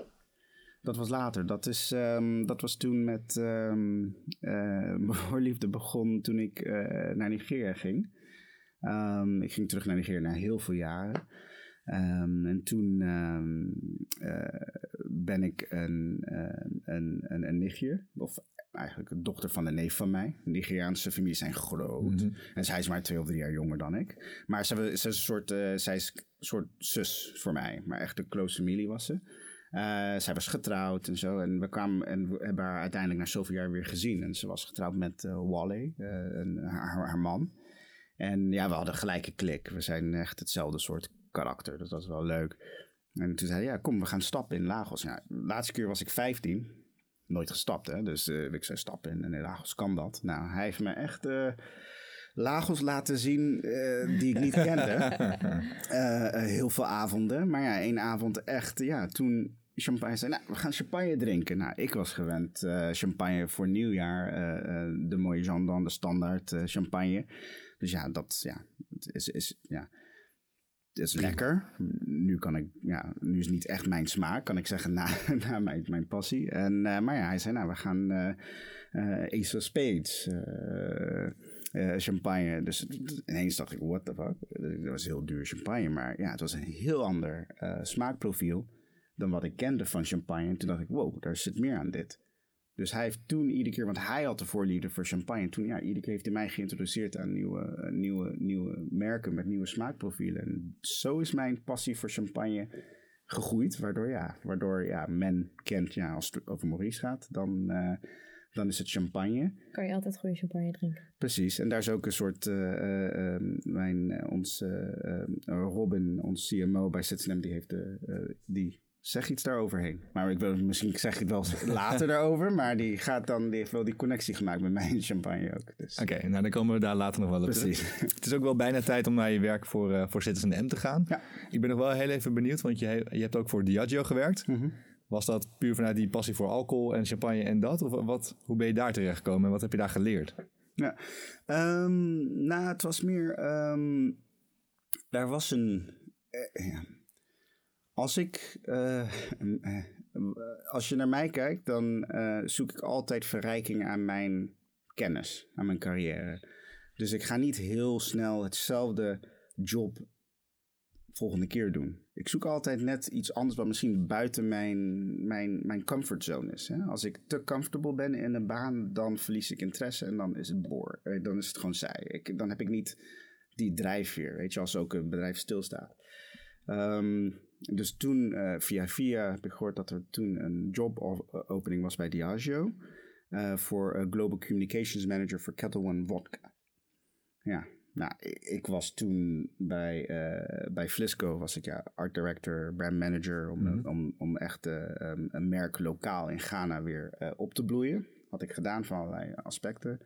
Dat was later. Dat, is, um, dat was toen met... Um, voorliefde begon toen ik uh, naar Nigeria ging. Um, ik ging terug naar Nigeria na heel veel jaren. Um, en toen um, uh, ben ik een, uh, een, een, een nichtje, of eigenlijk een dochter van een neef van mij. Nigeriaanse families zijn groot. Mm -hmm. En zij is maar twee of drie jaar jonger dan ik. Maar ze, ze is een soort, uh, zij is soort zus voor mij. Maar echt een close familie was ze. Eh, zij was getrouwd en zo. En we kwamen en we hebben haar uiteindelijk na zoveel jaar weer gezien. En ze was getrouwd met uh, Wally, uh, en haar, haar, man. En ja, we hadden gelijke klik. We zijn echt hetzelfde soort karakter. Dus dat was wel leuk. En toen zei hij, ja, kom, we gaan stappen in Lagos. Ja, de laatste keer was ik 15. Nooit gestapt, hè. Dus ik zei, stappen in, in Lagos kan dat. Nou, hij heeft me echt Lagos laten zien uh, die ik niet kende. uh, heel veel avonden. Maar ja, één avond echt, ja, toen champagne zei, nou, we gaan champagne drinken. Nou, ik was gewend uh, champagne voor nieuwjaar. de mooie Jean de standaard champagne. Dus ja, dat ja, is, is, ja, het is lekker. Nu kan ik, ja, nu is niet echt mijn smaak, kan ik zeggen, na, na mijn, mijn passie. En, maar ja, hij zei, nou, we gaan Ace of Spades uh, champagne. Dus ineens dacht ik, what the fuck? Dat was heel duur champagne. Maar ja, het was een heel ander uh, smaakprofiel dan wat ik kende van champagne. En toen dacht ik, wow, daar zit meer aan dit. Dus hij heeft toen iedere keer, want hij had de voorliefde voor champagne. En toen, ja, iedere keer heeft hij mij geïntroduceerd aan nieuwe, nieuwe, nieuwe merken met nieuwe smaakprofielen. En zo is mijn passie voor champagne gegroeid. Waardoor, ja, waardoor ja, men kent, ja, als het over Maurice gaat, dan... Uh, dan is het champagne. Kan je altijd goede champagne drinken. Precies, en daar is ook een soort, uh, uh, mijn, ons, Robin, ons CMO bij Citizen die heeft de, die zeg iets daaroverheen. Maar ik wil, misschien zeg ik het wel later daarover, maar die, gaat dan, die heeft wel die connectie gemaakt met mijn champagne ook. Dus. Oké, nou dan komen we daar later nog wel op Precies. het is ook wel bijna tijd om naar je werk voor, uh, voor Citizen M te gaan. Ja. Ik ben nog wel heel even benieuwd, want je, je hebt ook voor Diageo gewerkt. Mm -hmm. Was dat puur vanuit die passie voor alcohol en champagne en dat? Of wat, hoe ben je daar terecht gekomen en wat heb je daar geleerd? Ja, um, nou, het was meer. Um, daar was een. Uh, ja. Als ik. Uh, uh, als je naar mij kijkt, dan zoek ik altijd verrijking aan mijn kennis, aan mijn carrière. Dus ik ga niet heel snel hetzelfde job volgende keer doen. Ik zoek altijd net iets anders wat misschien buiten mijn, mijn, mijn comfortzone is. Hè? Als ik te comfortable ben in een baan, dan verlies ik interesse en dan is het boor. Dan is het gewoon saai. Ik, dan heb ik niet die drijfveer, weet je, als ook een bedrijf stilstaat. Um, dus toen, uh, via via, heb ik gehoord dat er toen een jobopening was bij Diageo. Uh, voor Global Communications Manager voor Kettle One Vodka. Ja, nou, ik was toen bij, bij Flisco, was ik ja, art director, brand manager, om, mm -hmm. om, om echt um, een merk lokaal in Ghana weer op te bloeien. Had ik gedaan van allerlei aspecten.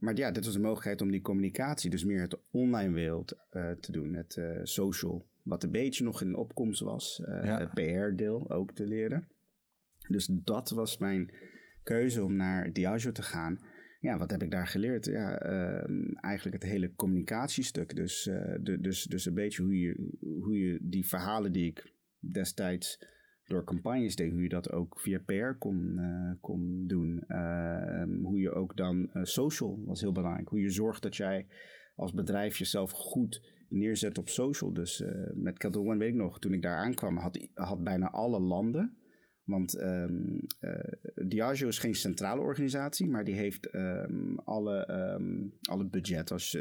maar ja, dit was een mogelijkheid om die communicatie, dus meer het online wereld te doen, het social, wat een beetje nog in opkomst was, ja. het PR-deel ook te leren. Dus dat was mijn keuze om naar Diageo te gaan ja, wat heb ik daar geleerd? Ja, uh, eigenlijk het hele communicatiestuk. Dus, uh, de, dus, dus een beetje hoe je, hoe je die verhalen die ik destijds door campagnes deed, hoe je dat ook via PR kon, uh, kon doen. Ehm, hoe je ook dan social was heel belangrijk. Hoe je zorgt dat jij als bedrijf jezelf goed neerzet op social. Dus met Kettle One weet ik nog, toen ik daar aankwam, had, had bijna alle landen want um, uh, Diageo is geen centrale organisatie, maar die heeft um, alle, um, alle budget, als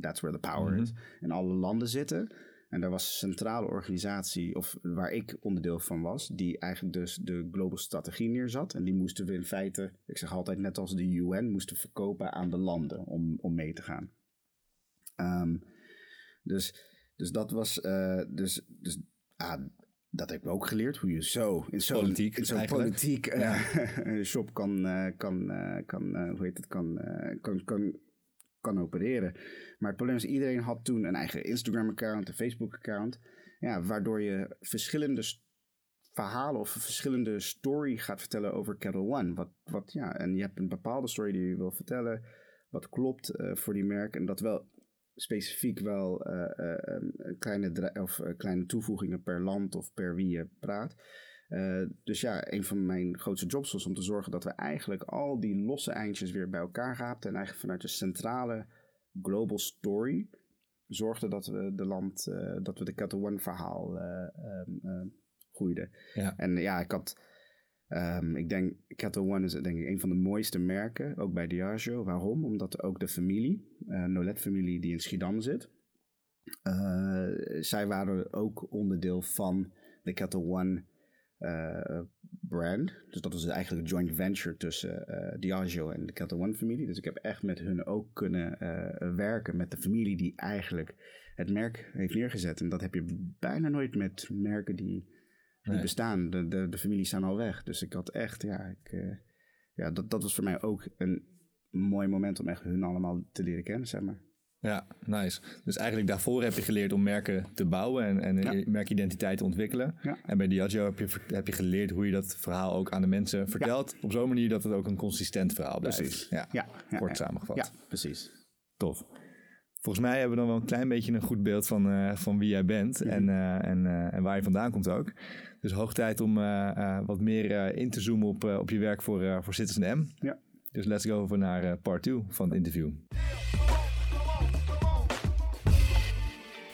that's where the power mm-hmm. is, in alle landen zitten. En daar was een centrale organisatie, of waar ik onderdeel van was, die eigenlijk dus de global strategie neerzat. En die moesten we in feite, ik zeg altijd net als de UN, moesten verkopen aan de landen om, om mee te gaan. Dus, dus dat was, uh, dus, dus ah, dat heb ik ook geleerd, hoe je zo in zo'n politiek, in zo'n politiek uh, shop kan, uh, kan, kan hoe heet het, kan, kan, kan, kan opereren. Maar het probleem is, iedereen had toen een eigen Instagram-account, een Facebook-account. Ja, waardoor je verschillende verhalen of verschillende story gaat vertellen over Kettle One. Wat, wat, ja, en je hebt een bepaalde story die je wil vertellen, wat klopt voor die merk. En dat wel specifiek wel uh, uh, kleine, of, uh, kleine toevoegingen per land of per wie je praat. dus ja, een van mijn grootste jobs was om te zorgen dat we eigenlijk al die losse eindjes weer bij elkaar gaapten. En eigenlijk vanuit de centrale global story zorgden dat we de land, dat we de Cat One verhaal um, groeiden. Ja. En ja, ik had Um, ik denk, Kettle One is denk ik een van de mooiste merken, ook bij Diageo. Waarom? Omdat ook de familie, uh, Nolet-familie die in Schiedam zit, Uh, zij waren ook onderdeel van de Kettle One uh, brand. Dus dat was eigenlijk een joint venture tussen uh, Diageo en de Kettle One familie. Dus ik heb echt met hun ook kunnen werken met de familie die eigenlijk het merk heeft neergezet. En dat heb je bijna nooit met merken die, die bestaan. De, de, de families zijn al weg. Dus ik had echt, ja, ik, ja dat, dat was voor mij ook een mooi moment om echt hun allemaal te leren kennen, zeg maar. Ja, nice. Dus eigenlijk daarvoor heb je geleerd om merken te bouwen en, en merkidentiteit te ontwikkelen. Ja. En bij Diageo heb je, heb je geleerd hoe je dat verhaal ook aan de mensen vertelt. Op zo'n manier dat het ook een consistent verhaal blijft. Precies. Ja, ja. kort samengevat. Ja, precies. Tof. Volgens mij hebben we dan wel een klein beetje een goed beeld van, uh, van wie jij bent en, uh, en, uh, en waar je vandaan komt ook. Dus hoog tijd om wat meer in te zoomen op, op je werk voor, voor Citizen M. Ja. Dus let's go over naar part 2 van het interview.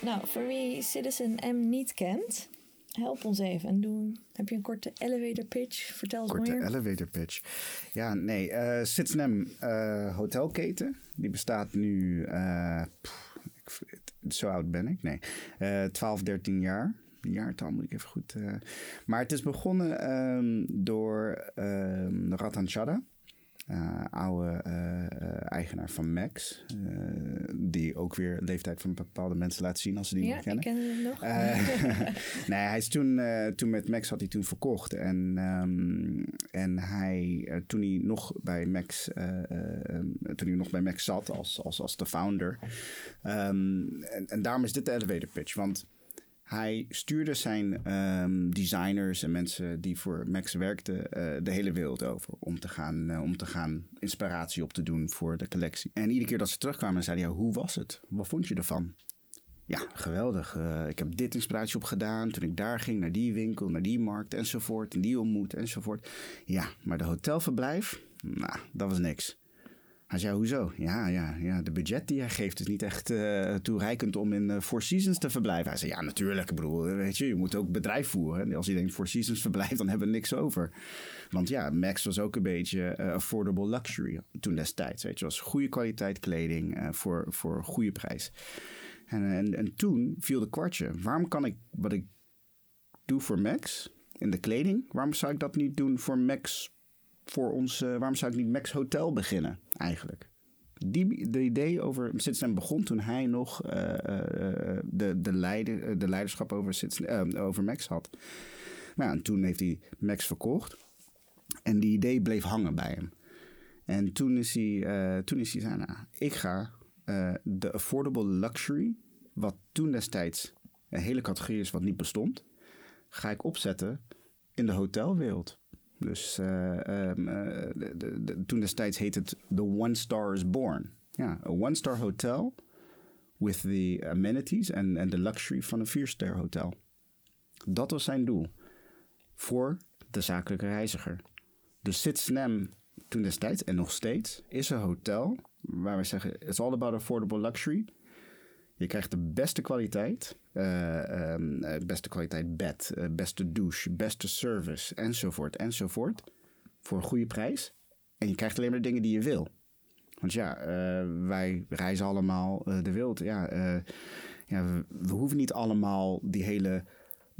Nou, voor wie Citizen M niet kent, help ons even en doen. Heb je een korte elevator pitch? Vertel eens korte meer. Korte elevator pitch. Ja, nee. Uh, uh, hotelketen. Die bestaat nu. Uh, pff, ik, zo oud ben ik? Nee. 12, 13 jaar. Jaartal moet ik even goed. maar het is begonnen um, door um, Ratan. Uh, oude uh, eigenaar van Max. Die ook weer leeftijd van bepaalde mensen laat zien als ze die ja, niet kennen. Ja, ik ken hem nog. nee, hij is toen, toen met Max had hij toen verkocht. En, um, en hij, toen hij nog bij Max, um, toen hij nog bij Max zat als, als, als de founder. Um, en, en daarom is dit de elevator pitch. Want hij stuurde zijn um, designers en mensen die voor Max werkten uh, de hele wereld over. Om te, gaan, uh, om te gaan inspiratie op te doen voor de collectie. En iedere keer dat ze terugkwamen zeiden ja, hoe was het? Wat vond je ervan? Ja, geweldig. Uh, ik heb dit inspiratie op gedaan. Toen ik daar ging, naar die winkel, naar die markt enzovoort. En die ontmoet enzovoort. Ja, maar de hotelverblijf, nou, dat was niks. Hij zei, hoezo? Ja, ja, ja, de budget die hij geeft is niet echt uh, toereikend om in uh, Four Seasons te verblijven. Hij zei, ja, natuurlijk, ik bedoel, weet je, je moet ook bedrijf voeren. En als je denkt Four Seasons verblijft, dan hebben we niks over. Want ja, Max was ook een beetje affordable luxury toen destijds. Weet je, was goede kwaliteit kleding voor, voor goede prijs. En, en, en toen viel de kwartje. Waarom kan ik wat ik doe voor Max in de kleding, waarom zou ik dat niet doen voor Max voor ons, uh, waarom zou ik niet Max Hotel beginnen eigenlijk? Die, de idee over Citizen begon toen hij nog uh, uh, de, de, leider, de leiderschap over, over Max had. Ja, en toen heeft hij Max verkocht. En die idee bleef hangen bij hem. En toen is hij, toen is hij zei, nou, ik ga de affordable luxury, wat toen destijds een hele categorie is wat niet bestond, ga ik opzetten in de hotelwereld. Dus uh, de, toen destijds heette het The One Star is Born. Ja, een one-star hotel with the amenities en, de luxury van een vier-ster hotel. Dat was zijn doel voor de zakelijke reiziger. Dus Citizen toen destijds en nog steeds is een hotel waar we zeggen: it's all about affordable luxury. Je krijgt de beste kwaliteit. Uh, beste kwaliteit bed, uh, beste douche, beste service, enzovoort, enzovoort. Voor een goede prijs. En je krijgt alleen maar de dingen die je wil. Want ja, wij reizen allemaal de wereld. Ja, ja we, hoeven niet allemaal die hele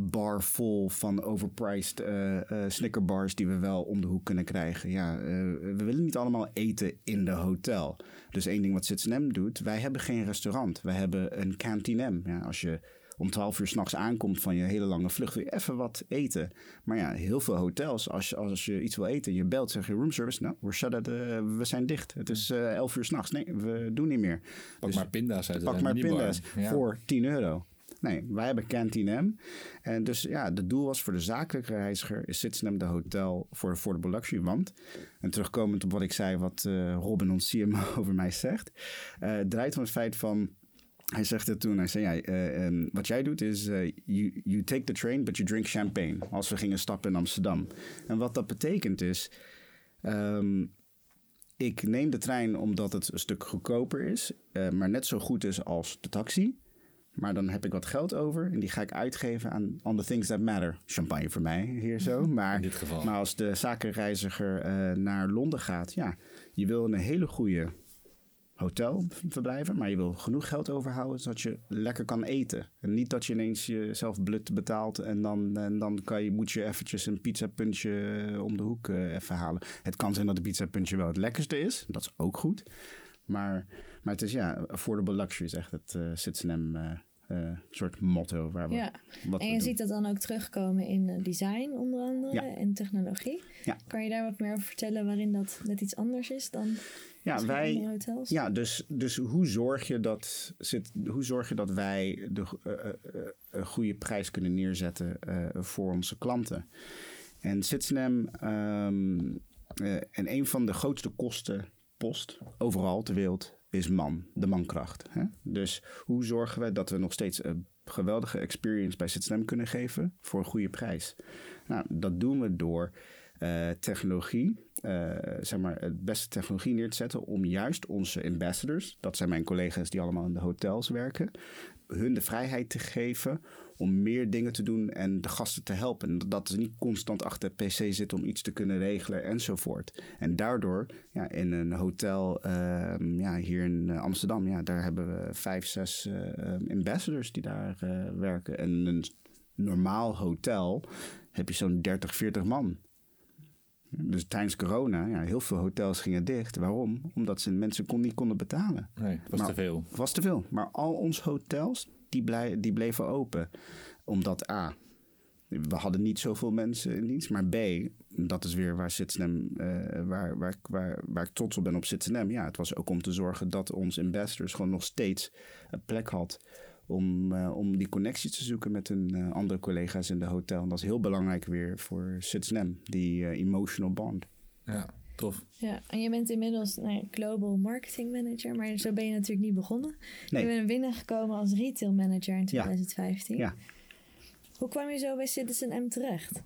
bar vol van overpriced uh, uh, snickerbars die we wel om de hoek kunnen krijgen. Ja, uh, we willen niet allemaal eten in de hotel. Dus één ding wat Citizen doet, wij hebben geen restaurant. Wij hebben een kantine. Ja, als je om 12 uur s'nachts aankomt van je hele lange vlucht, wil je even wat eten. Maar ja, heel veel hotels, als je, als je iets wil eten, je belt, zeg je roomservice, nou, we're shut at, uh, we zijn dicht. Het is uh, 11 uur s'nachts. Nee, we doen niet meer. Pak dus, maar pinda's uit de Pak maar pinda's ja. voor 10 euro. Nee, wij hebben Cantine M. En dus ja, het doel was voor de zakelijke reiziger... is Citizen de hotel voor affordable luxury. Want, en terugkomend op wat ik zei... wat uh, Robin, ons CMO, over mij zegt... Uh, draait om het feit van... Hij zegt het toen, hij zei, ja, um, wat jij doet is, you, you take the train, but you drink champagne. Als we gingen stappen in Amsterdam. En wat dat betekent is, um, ik neem de trein omdat het een stuk goedkoper is, maar net zo goed is als de taxi. Maar dan heb ik wat geld over en die ga ik uitgeven aan on the things that matter. Champagne voor mij hier zo. Maar, In dit geval. maar als de zakenreiziger uh, naar Londen gaat, ja, je wil een hele goede hotelverblijven, maar je wil genoeg geld overhouden zodat je lekker kan eten. En niet dat je ineens jezelf blut betaalt en dan, en dan kan je, moet je eventjes een pizzapuntje om de hoek uh, even halen. Het kan zijn dat de pizzapuntje wel het lekkerste is, dat is ook goed. Maar, maar het is ja, affordable luxury is echt het uh, uh, soort motto waar we. Ja. Wat en je ziet dat dan ook terugkomen in design, onder andere, en technologie. Ja. Kan je daar wat meer over vertellen waarin dat net iets anders is dan ja, wij, hotels? Ja, dus, dus hoe, zorg je dat, zit, hoe zorg je dat wij de uh, goede prijs kunnen neerzetten voor onze klanten? En Citizen um, en een van de grootste kostenpost overal ter wereld is man, de mankracht. Hè? Dus hoe zorgen we dat we nog steeds een geweldige experience bij Citizen kunnen geven voor een goede prijs? Nou, dat doen we door uh, technologie, uh, zeg maar, het beste technologie neer te zetten om juist onze ambassadors, dat zijn mijn collega's die allemaal in de hotels werken, hun de vrijheid te geven om meer dingen te doen en de gasten te helpen. Dat ze niet constant achter de pc zitten om iets te kunnen regelen enzovoort. En daardoor, ja, in een hotel uh, ja, hier in Amsterdam, ja, daar hebben we vijf, zes uh, ambassadors die daar werken. En een normaal hotel heb je zo'n 30, 40 man. Dus tijdens corona, ja, heel veel hotels gingen dicht. Waarom? Omdat ze mensen kon, niet konden betalen. Nee, het was te veel. Het was te veel. Maar al onze hotels, die, blij, die bleven open. Omdat A, we hadden niet zoveel mensen in dienst. Maar B, dat is weer waar, uh, waar, waar, waar, waar ik trots op ben op Citizen. Ja, het was ook om te zorgen dat onze investors gewoon nog steeds een plek had om, uh, om die connectie te zoeken met hun uh, andere collega's in de hotel. En dat is heel belangrijk weer voor Citizen, die uh, emotional bond. Ja, tof. Ja, en je bent inmiddels nou, Global Marketing Manager, maar zo ben je natuurlijk niet begonnen. Nee. Je bent binnengekomen als Retail Manager in 2015. Ja. ja. Hoe kwam je zo bij Citizen M terecht?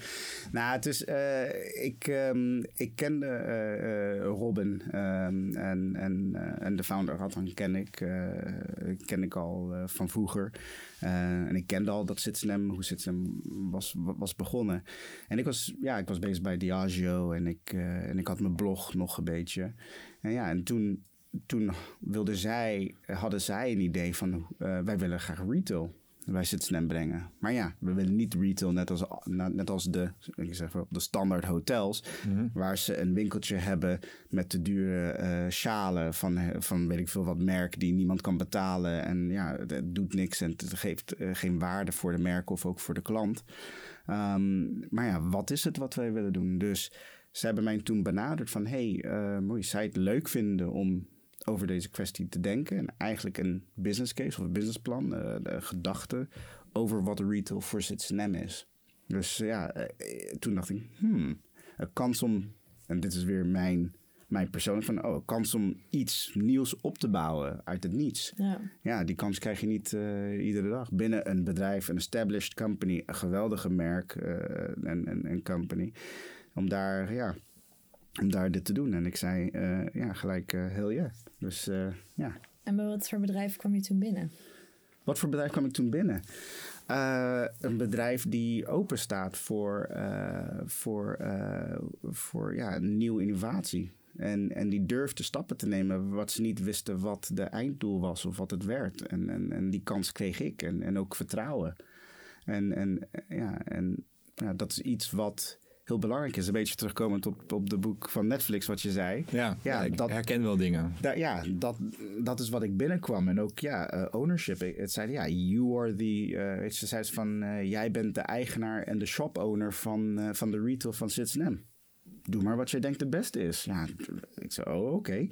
nou, het uh, ik, um, ik kende uh, Robin um, en, en, en de founder Radhan ken ik, ken ik al van vroeger. en ik kende al dat Citizen hoe Citizen was, was begonnen. En ik was, ja, ik was bezig bij Diageo en ik, en ik had mijn blog nog een beetje. En ja, en toen, toen wilden zij, hadden zij een idee van wij willen graag retail bij Citizen brengen. Maar ja, we willen niet retail net als, net als de, ik zeg wel, de standaard hotels. Mhm. Waar ze een winkeltje hebben met de dure uh, schalen van, van weet ik veel wat merk die niemand kan betalen. En ja, het doet niks en het geeft uh, geen waarde voor de merk of ook voor de klant. Um, maar ja, wat is het wat wij willen doen? Dus ze hebben mij toen benaderd van... hey, uh, moet je het leuk vinden om over deze kwestie te denken. En eigenlijk een business case of een businessplan, uh, de gedachte over wat retail voor Citizen is. Dus ja, uh, toen dacht ik, hmm, een kans om, en dit is weer mijn, mijn persoonlijk van, oh, kans om iets nieuws op te bouwen uit het niets. Ja, ja die kans krijg je niet uh, iedere dag. Binnen een bedrijf, een established company, een geweldige merk en, en, en company. Om daar, ja, om daar dit te doen. En ik zei uh, ja, gelijk uh, heel ja. Dus uh, ja. En bij wat voor bedrijf kwam je toen binnen? Wat voor bedrijf kwam ik toen binnen? een bedrijf die open staat voor, voor, voor ja, nieuwe innovatie. En, en die durfde stappen te nemen wat ze niet wisten wat de einddoel was of wat het werd. En, en, en die kans kreeg ik en, en ook vertrouwen. En, en, ja, en ja, dat is iets wat heel belangrijk is. Een beetje terugkomend op, op de boek van Netflix, wat je zei. Ja, ja, ik dat, herken wel dingen. ja, dat, dat is wat ik binnenkwam. En ook, ja, uh, ownership. Het zei, ja, you are the... Uh, weet je, zei van, uh, jij bent de eigenaar en de shop owner van, van de retail van Citizen Doe maar wat jij denkt het beste is. Ja, ik zei, oh, oké. Okay.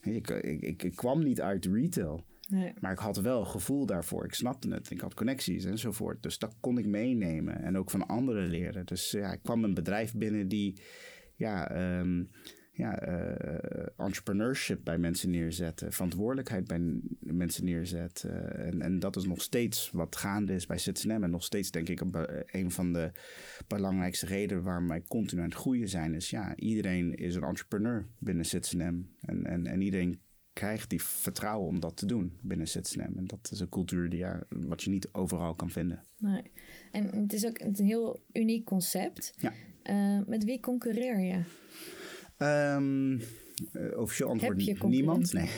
Ik, ik, ik, kwam niet uit retail. Nee. Maar ik had wel gevoel daarvoor. Ik snapte het. Ik had connecties enzovoort. Dus dat kon ik meenemen. En ook van anderen leren. Dus ja, ik kwam een bedrijf binnen die ja, um, ja, uh, entrepreneurship bij mensen neerzetten. Verantwoordelijkheid bij mensen neerzetten. en, en dat is nog steeds wat gaande is bij Citizen En nog steeds denk ik een van de belangrijkste redenen waarom wij continu aan het groeien zijn. Is ja, iedereen is een entrepreneur binnen Citizen En, en, en iedereen krijgt die vertrouwen om dat te doen binnen ZSNM. En dat is een cultuur die, ja, wat je niet overal kan vinden. Nee. En het is ook een heel uniek concept. Ja. Uh, met wie concurreer je? Um, officieel antwoord je niemand. Nee.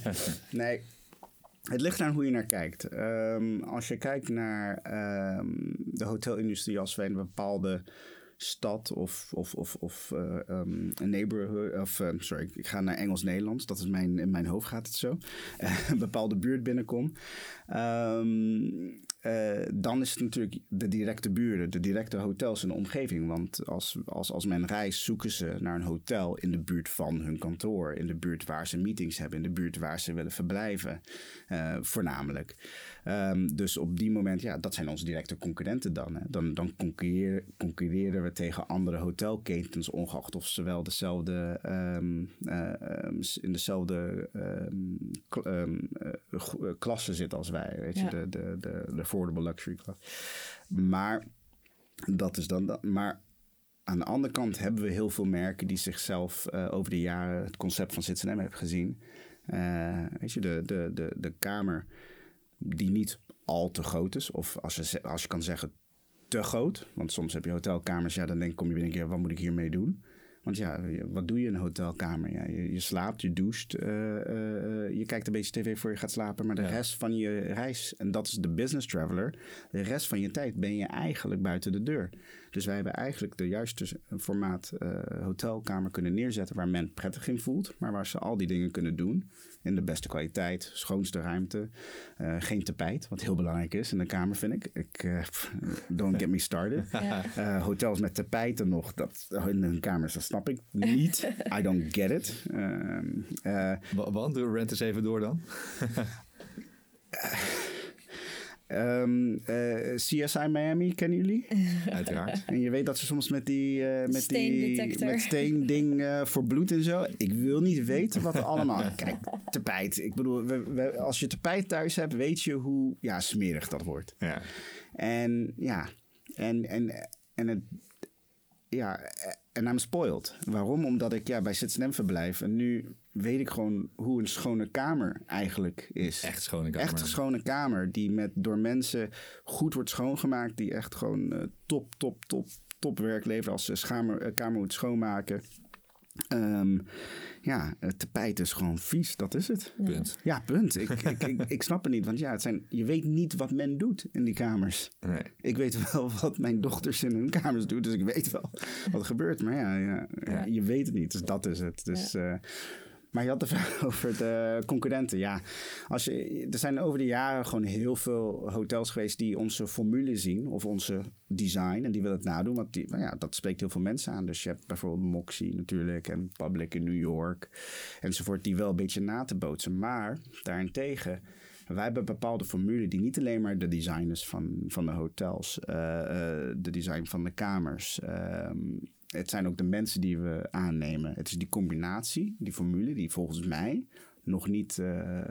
nee. Het ligt aan hoe je naar kijkt. Ehm, als je kijkt naar ehm, de hotelindustrie als wij een bepaalde stad of, of, of, of eh, ehm, een neighborhood, of ehm, sorry, ik ga naar Engels-Nederlands, dat is mijn, in mijn hoofd gaat het zo, een bepaalde buurt binnenkom, ehm, eh, dan is het natuurlijk de directe buurten, de directe hotels in de omgeving. Want als, als, als men reist, zoeken ze naar een hotel in de buurt van hun kantoor, in de buurt waar ze meetings hebben, in de buurt waar ze willen verblijven, eh, voornamelijk. Ehm, dus op die moment, ja, dat zijn onze directe concurrenten dan. Hè. Dan, dan concurreren, concurreren we tegen andere hotelketens, ongeacht of ze wel dezelfde, ehm, eh, ehm, in dezelfde klasse zitten als wij. Weet je, Ja. de, de, de, de affordable luxury class. Maar dat is dan dat. Maar aan de andere kant hebben we heel veel merken die zichzelf eh, over de jaren het concept van Citizen hebben gezien. Eh, weet je, de, de, de, de kamer die niet al te groot is. Of als je, als je kan zeggen te groot. Want soms heb je hotelkamers, ja, dan denk, kom je binnen je, wat moet ik hiermee doen? Want ja, wat doe je in een hotelkamer? Ja, je, je slaapt, je doucht, eh, eh, eh, je kijkt een beetje tv voor je gaat slapen. Maar de Ja. rest van je reis, en dat is de business traveler, de rest van je tijd ben je eigenlijk buiten de deur. Dus wij hebben eigenlijk de juiste formaat hotelkamer kunnen neerzetten waar men prettig in voelt, maar waar ze al die dingen kunnen doen. In de beste kwaliteit, schoonste ruimte, eh, geen tapijt, wat heel belangrijk is in de kamer vind ik. ik eh, don't get me started. Ja. Eh, hotels met tapijten nog, dat, in hun kamers, dat snap ik niet. I don't get it. Ehm, eh, Wa- Want, doe rent eens even door dan. ehm, eh, CSI Miami, kennen jullie? Uiteraard. En je weet dat ze soms met die, eh, met die Steendetector. met steending eh, voor bloed en zo. Ik wil niet weten wat er allemaal. Kijk, tapijt. Ik bedoel, we, we- als je tapijt thuis hebt, weet je hoe ja, smerig dat wordt. Ja. En ja, en, en, en het. Ja, en I'm spoiled. Waarom? Omdat ik ja, bij Citizen verblijf. En nu weet ik gewoon hoe een schone kamer eigenlijk is. Echt schone kamer. Echt een schone kamer die met, door mensen goed wordt schoongemaakt. Die echt gewoon eh, top, top, top, top werk levert als ze schamer, eh, kamer moet schoonmaken. Ehm, ja, het tapijt is gewoon vies, dat is het. Punt. Ja, punt. Ik, ik, ik, ik snap het niet, want ja, het zijn, je weet niet wat men doet in die kamers. Nee. Ik weet wel wat mijn dochters in hun kamers doen, dus ik weet wel wat er gebeurt. Maar ja, ja, Ja. je weet het niet, dus dat is het. Dus, eh, maar je had de vraag over de concurrenten. Ja, als je, er zijn over de jaren gewoon heel veel hotels geweest die onze formule zien of onze design en die willen het nadoen. Want die, nou ja, dat spreekt heel veel mensen aan. Dus je hebt bijvoorbeeld Moxie natuurlijk en Public in New York enzovoort, die wel een beetje na te bootsen. Maar daarentegen. Wij hebben bepaalde formule die niet alleen maar de designers van, van de hotels, eh, eh, de design van de kamers. ehm, het zijn ook de mensen die we aannemen. Het is die combinatie, die formule, die volgens mij nog niet eh,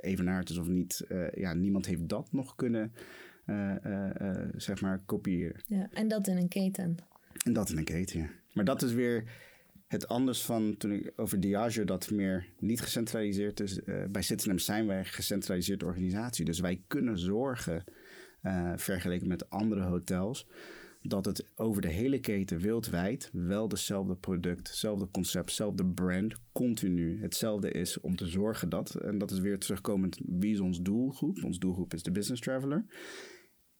evenaard is of niet. eh, ja, niemand heeft dat nog kunnen, zeg maar, kopiëren. Ja, en dat in een keten. En dat in een keten, ja. Maar dat is weer het anders van toen ik over Diageo dat meer niet gecentraliseerd is. Bij Citizen zijn wij een gecentraliseerde organisatie. Dus wij kunnen zorgen, vergeleken met andere hotels, dat het over de hele keten wereldwijd wel dezelfde product, hetzelfde concept, hetzelfde brand, continu hetzelfde is om te zorgen dat. En dat is weer terugkomend, wie is ons doelgroep? Ons doelgroep is de business traveler.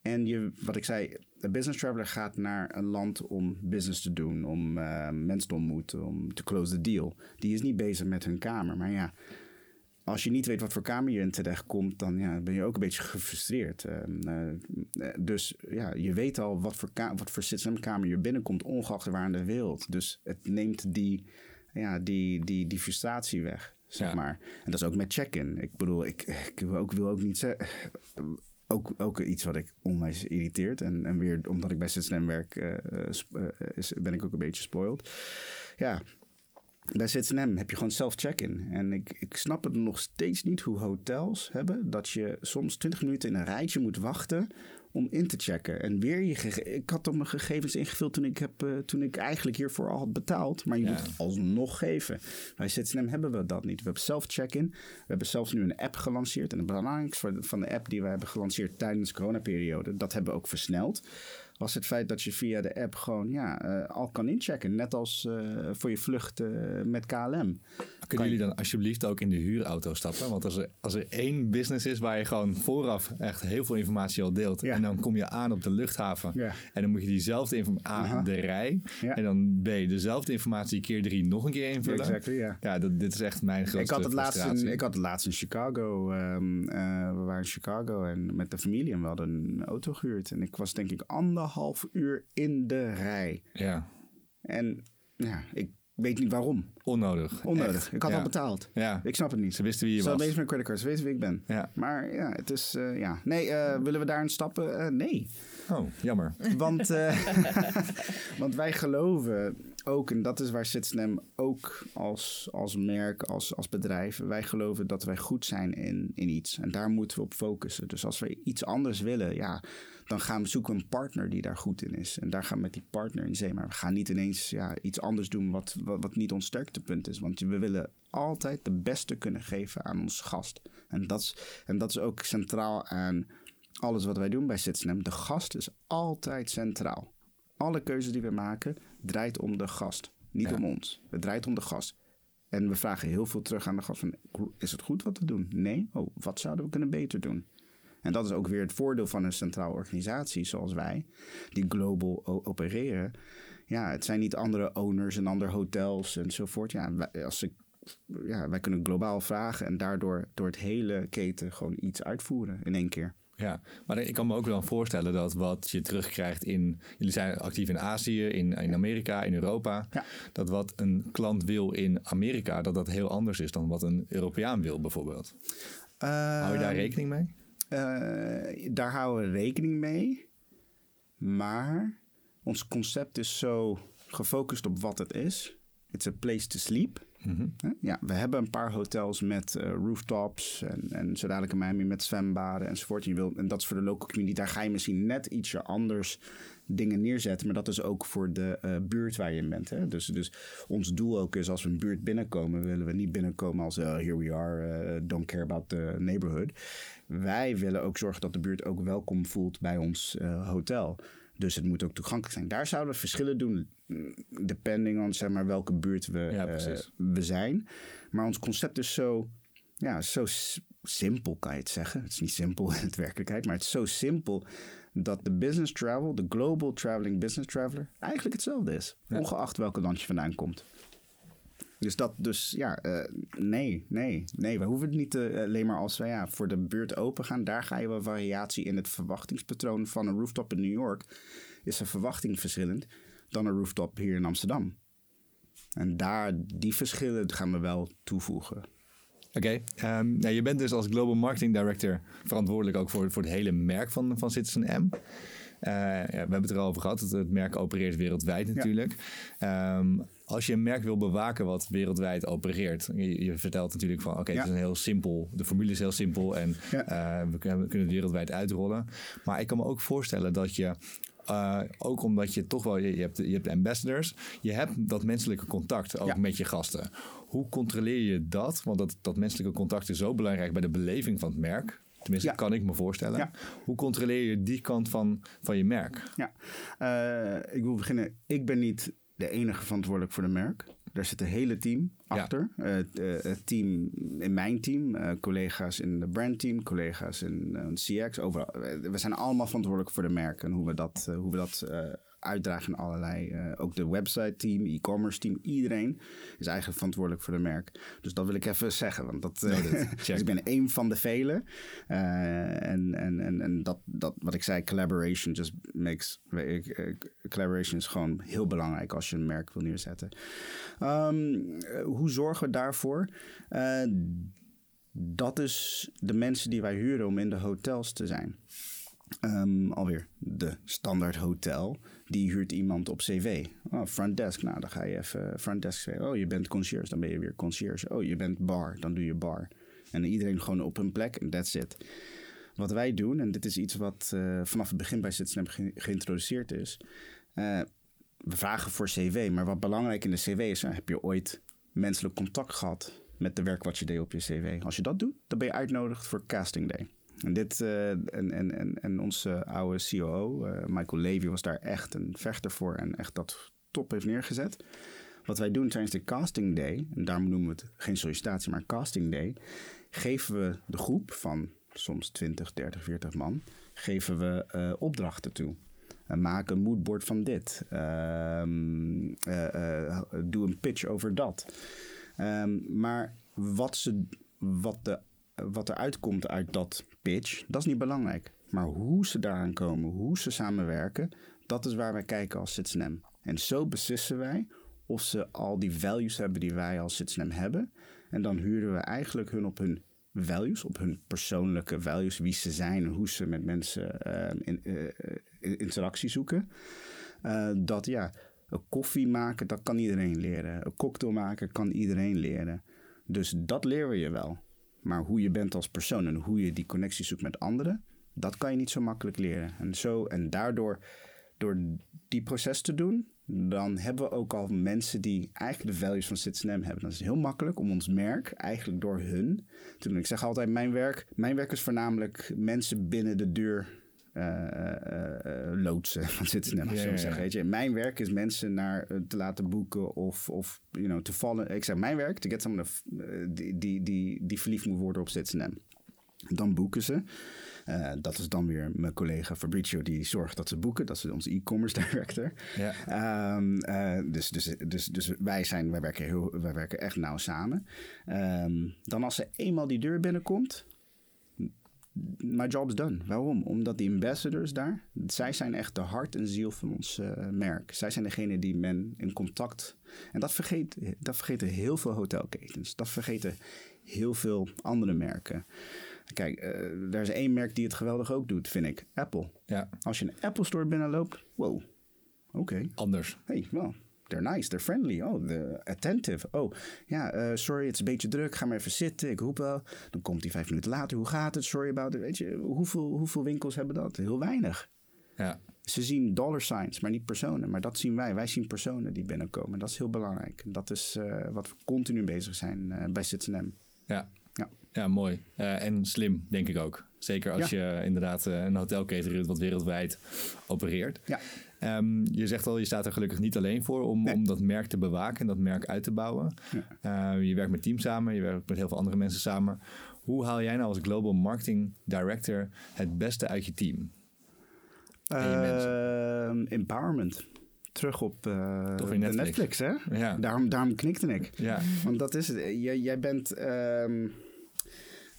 En je, wat ik zei, de business traveler gaat naar een land om business te doen, om eh, mensen te ontmoeten, om te close the deal. Die is niet bezig met hun kamer. Maar ja, als je niet weet wat voor kamer je in terecht komt, dan ja, ben je ook een beetje gefrustreerd. Ehm, eh, eh, dus ja, je weet al wat voor, wat voor kamer je binnenkomt, ongeacht waar in de wereld. Dus het neemt die, ja, die, die, die frustratie weg, zeg Ja. maar. En dat is ook met check-in. Ik bedoel, ik, ik wil, ook, wil ook niet zeggen ook, ook iets wat ik onwijs irriteert. En, en weer omdat ik bij Citizen werk, eh, ben ik ook een beetje spoiled. Ja, bij Citizen heb je gewoon self-check-in. En ik, ik snap het nog steeds niet hoe hotels hebben dat je soms 20 minuten in een rijtje moet wachten om in te checken. En weer je ik had op mijn gegevens ingevuld toen ik, heb, eh, toen ik eigenlijk hiervoor al had betaald. Maar je Ja. moet het alsnog geven. Bij Citizen hebben we dat niet. We hebben self-check-in. We hebben zelfs nu een app gelanceerd. En het belangrijkste van de- van de app die we hebben gelanceerd tijdens de coronaperiode, dat hebben we ook versneld. Was het feit dat je via de app gewoon ja, eh, al kan inchecken. Net als eh, voor je vlucht eh, met KLM. Kunnen jullie dan alsjeblieft ook in de huurauto stappen? Want als er, als er één business is waar je gewoon vooraf echt heel veel informatie al deelt. Ja. En dan kom je aan op de luchthaven. Ja. En dan moet je diezelfde informatie Aha. aan de rij. Ja. En dan je dezelfde informatie keer drie nog een keer invullen. Exactly, ja. Dat, dit is echt mijn grootste Ik had, het laatst in, ik had het laatst in Chicago. ehm, eh, we waren in Chicago en met de familie en we hadden een auto gehuurd. En ik was denk ik anderhalf uur in de rij. Ja, En ja, ik weet niet waarom. onnodig. Onnodig. Echt. Ik had ja. al betaald. Ja, Ik snap het niet. ze wisten wie je Ze was. hadden eens mijn creditcard. Ze weten wie ik ben. Ja. Maar ja, het is... eh, ja. Nee, eh, willen we daarin stappen? Eh, nee. Oh, jammer. Want, want wij geloven ook, en dat is waar Sitsnam ook als, als merk, als, als bedrijf, wij geloven dat wij goed zijn in, in iets. En daar moeten we op focussen. Dus als we iets anders willen, ja, dan gaan we zoeken een partner die daar goed in is. En daar gaan we met die partner in zee. Maar we gaan niet ineens ja, iets anders doen wat, wat, wat niet ons sterktepunt is. Want we willen altijd de beste kunnen geven aan ons gast. En dat is, en dat is ook centraal aan alles wat wij doen bij Sitsnam. De gast is altijd centraal. Alle keuzes die we maken draait om de gast, niet Ja. om ons. Het draait om de gast. En we vragen heel veel terug aan de gast van, is het goed wat we doen? Nee? Oh, wat zouden we kunnen beter doen? En dat is ook weer het voordeel van een centrale organisatie zoals wij, die global opereren. Ja, het zijn niet andere owners en andere hotels enzovoort. Ja, wij, als ik, ja, wij kunnen globaal vragen en daardoor door het hele keten gewoon iets uitvoeren in één keer. Ja, maar ik kan me ook wel voorstellen dat wat je terugkrijgt in... Jullie zijn actief in Azië, in, in Amerika, in Europa. Ja. Dat wat een klant wil in Amerika, dat dat heel anders is dan wat een Europeaan wil bijvoorbeeld. Hou je daar Ehm, rekening mee? Eh, daar houden we rekening mee. Maar ons concept is zo gefocust op wat het is. It's a place to sleep. Mhm. Ja, we hebben een paar hotels met eh, rooftops en, en zo dadelijk in Miami met zwembaden enzovoort. En, je wil, en dat is voor de local community. Daar ga je misschien net ietsje anders dingen neerzetten. Maar dat is ook voor de eh, buurt waar je in bent. Hè? Dus, dus ons doel ook is als we een buurt binnenkomen, willen we niet binnenkomen als eh, here we are, don't care about the neighborhood. Wij willen ook zorgen dat de buurt ook welkom voelt bij ons eh, hotel. Dus het moet ook toegankelijk zijn. Daar zouden we verschillen doen, mm, depending on zeg maar, welke buurt we, Ja, eh, we zijn. Maar ons concept is zo, ja, zo simpel, kan je het zeggen. Het is niet simpel in het werkelijkheid, maar het is zo simpel dat de business travel, de global traveling business traveler, eigenlijk hetzelfde is. Ja. Ongeacht welke land je vandaan komt. Dus dat, dus ja, eh, nee, nee, nee. We hoeven het niet eh, alleen maar als we ja, voor de buurt open gaan. Daar ga je wel variatie in het verwachtingspatroon van een rooftop in New York. Is een verwachting verschillend dan een rooftop hier in Amsterdam. En daar, die verschillen gaan we wel toevoegen. Oké, ehm, nou, je bent dus als Global Marketing Director verantwoordelijk ook voor, voor het hele merk van, van Citizen M. Eh, ja, we hebben het er al over gehad, dat het merk opereert wereldwijd natuurlijk. Ehm, als je een merk wil bewaken wat wereldwijd opereert, je, je vertelt natuurlijk van oké, Ja. het is een heel simpel, de formule is heel simpel en Ja. eh, we, kunnen, we kunnen het wereldwijd uitrollen. Maar ik kan me ook voorstellen dat je eh, ook omdat je toch wel, je, hebt, je hebt ambassadors, je hebt dat menselijke contact ook Ja. met je gasten. Hoe controleer je dat? Want dat, dat menselijke contact is zo belangrijk bij de beleving van het merk. Tenminste, Ja. kan ik me voorstellen. Ja. Hoe controleer je die kant van, van je merk? Ja, Eh, ik wil beginnen. Ik ben niet de enige verantwoordelijk voor de merk. Daar zit een hele team achter. Eh, het, eh, het team in mijn team, eh, collega's in de brandteam, collega's in CX. Overal. We zijn allemaal verantwoordelijk voor de merk en hoe we dat, hoe we dat uitdragen in allerlei. eh, ook de website team, e-commerce team, iedereen is eigenlijk verantwoordelijk voor de merk. Dus dat wil ik even zeggen, want dat, eh, dus ik ben één van de velen. Eh, en en, en, en dat, dat, wat ik zei, collaboration just makes. Collaboration is gewoon heel belangrijk als je een merk wil neerzetten. Ehm, eh, hoe zorgen we daarvoor? Dat is de mensen die wij huren om in de hotels te zijn. Ehm, alweer de standaard hotel. Die huurt iemand op cv. Oh, front desk. Nou, dan ga je even front desk. Oh, je bent concierge. Dan ben je weer concierge. Oh, je bent bar. Dan doe je bar. En iedereen gewoon op hun plek. En that's it. Wat wij doen, en dit is iets wat eh, vanaf het begin bij Citizen ge- geïntroduceerd is. eh, we vragen voor cv. Maar wat belangrijk in de cv is, eh, heb je ooit menselijk contact gehad met de werk wat je deed op je cv? Als je dat doet, dan ben je uitgenodigd voor casting day. En, dit, uh, en, en, en, onze oude COO, uh, Michael Levy, was daar echt een vechter voor en echt dat top heeft neergezet. Wat wij doen tijdens de casting day, en daarom noemen we het geen sollicitatie, maar casting day, geven we de groep van soms 20, 30, 40 man, geven we uh, opdrachten toe. Uh, maak een moodboard van dit. Uh, doe een pitch over dat. Um, maar wat, ze, wat, de, wat er uitkomt uit dat pitch, dat is niet belangrijk. Maar hoe ze daaraan komen, hoe ze samenwerken, dat is waar wij kijken als Citizen En zo beslissen wij of ze al die values hebben die wij als Citizen hebben. En dan huren we eigenlijk hun op hun values, op hun persoonlijke values, wie ze zijn en hoe ze met mensen uh, in, uh, interactie zoeken. Uh, dat ja, een koffie maken, dat kan iedereen leren. Een cocktail maken kan iedereen leren. Dus dat leren je wel. Maar hoe je bent als persoon en hoe je die connectie zoekt met anderen, dat kan je niet zo makkelijk leren. En, zo, en daardoor, door die proces te doen, dan hebben we ook al mensen die eigenlijk de values van Citizen hebben. Dat is heel makkelijk om ons merk eigenlijk door hun. Ik zeg altijd, mijn werk, mijn werk is voornamelijk mensen binnen de deur uh, uh, loodsen van Citizen yeah, zo zeggen. Weet je. Mijn werk is mensen naar te laten boeken of, of you know, te vallen. Ik zeg, mijn werk, to get someone die, die, die, die verliefd moet worden op Citizen Dan boeken ze. Uh, dat is dan weer mijn collega Fabrizio die zorgt dat ze boeken. Dat is onze e-commerce director. Ja. Um, uh, dus, dus, dus, dus wij, zijn, wij, werken heel, wij werken echt nauw samen. Um, dan als ze eenmaal die deur binnenkomt, my job's done. Waarom? Omdat die ambassadors daar, zij zijn echt de hart en ziel van ons uh, merk. Zij zijn degene die men in contact. En dat, vergeet, dat vergeten heel veel hotelketens. Dat vergeten heel veel andere merken. Kijk, uh, er is één merk die het geweldig ook doet, vind ik. Apple. Ja. Als je een Apple Store binnenloopt, wow, oké. Anders. hey, wel, they're nice, they're friendly. Oh, they're attentive. Oh, ja, uh, sorry, het is een beetje druk. Ga maar even zitten. Ik roep wel. Dan komt hij vijf minuten later. Hoe gaat het? Sorry about it. Weet je, hoeveel, hoeveel winkels hebben dat? Heel weinig. Ja. Ze zien dollar signs, maar niet personen. Maar dat zien wij. Wij zien personen die binnenkomen. Dat is heel belangrijk. Dat is uh, wat we continu bezig zijn uh, bij Citizen Ja. Ja. Ja, mooi. Uh, en slim, denk ik ook. Zeker als ja. je inderdaad een hotelketen wat wereldwijd opereert. Ja. Um, je zegt al, je staat er gelukkig niet alleen voor om, nee. om dat merk te bewaken en dat merk uit te bouwen. Ja. Uh, je werkt met teams samen, je werkt met heel veel andere mensen samen. Hoe haal jij nou als Global Marketing Director het beste uit je team? Je empowerment terug op uh, Netflix. Netflix. hè? Ja. Daarom, daarom knikte ik. Ja. Want dat is het. Jij, jij bent... Um,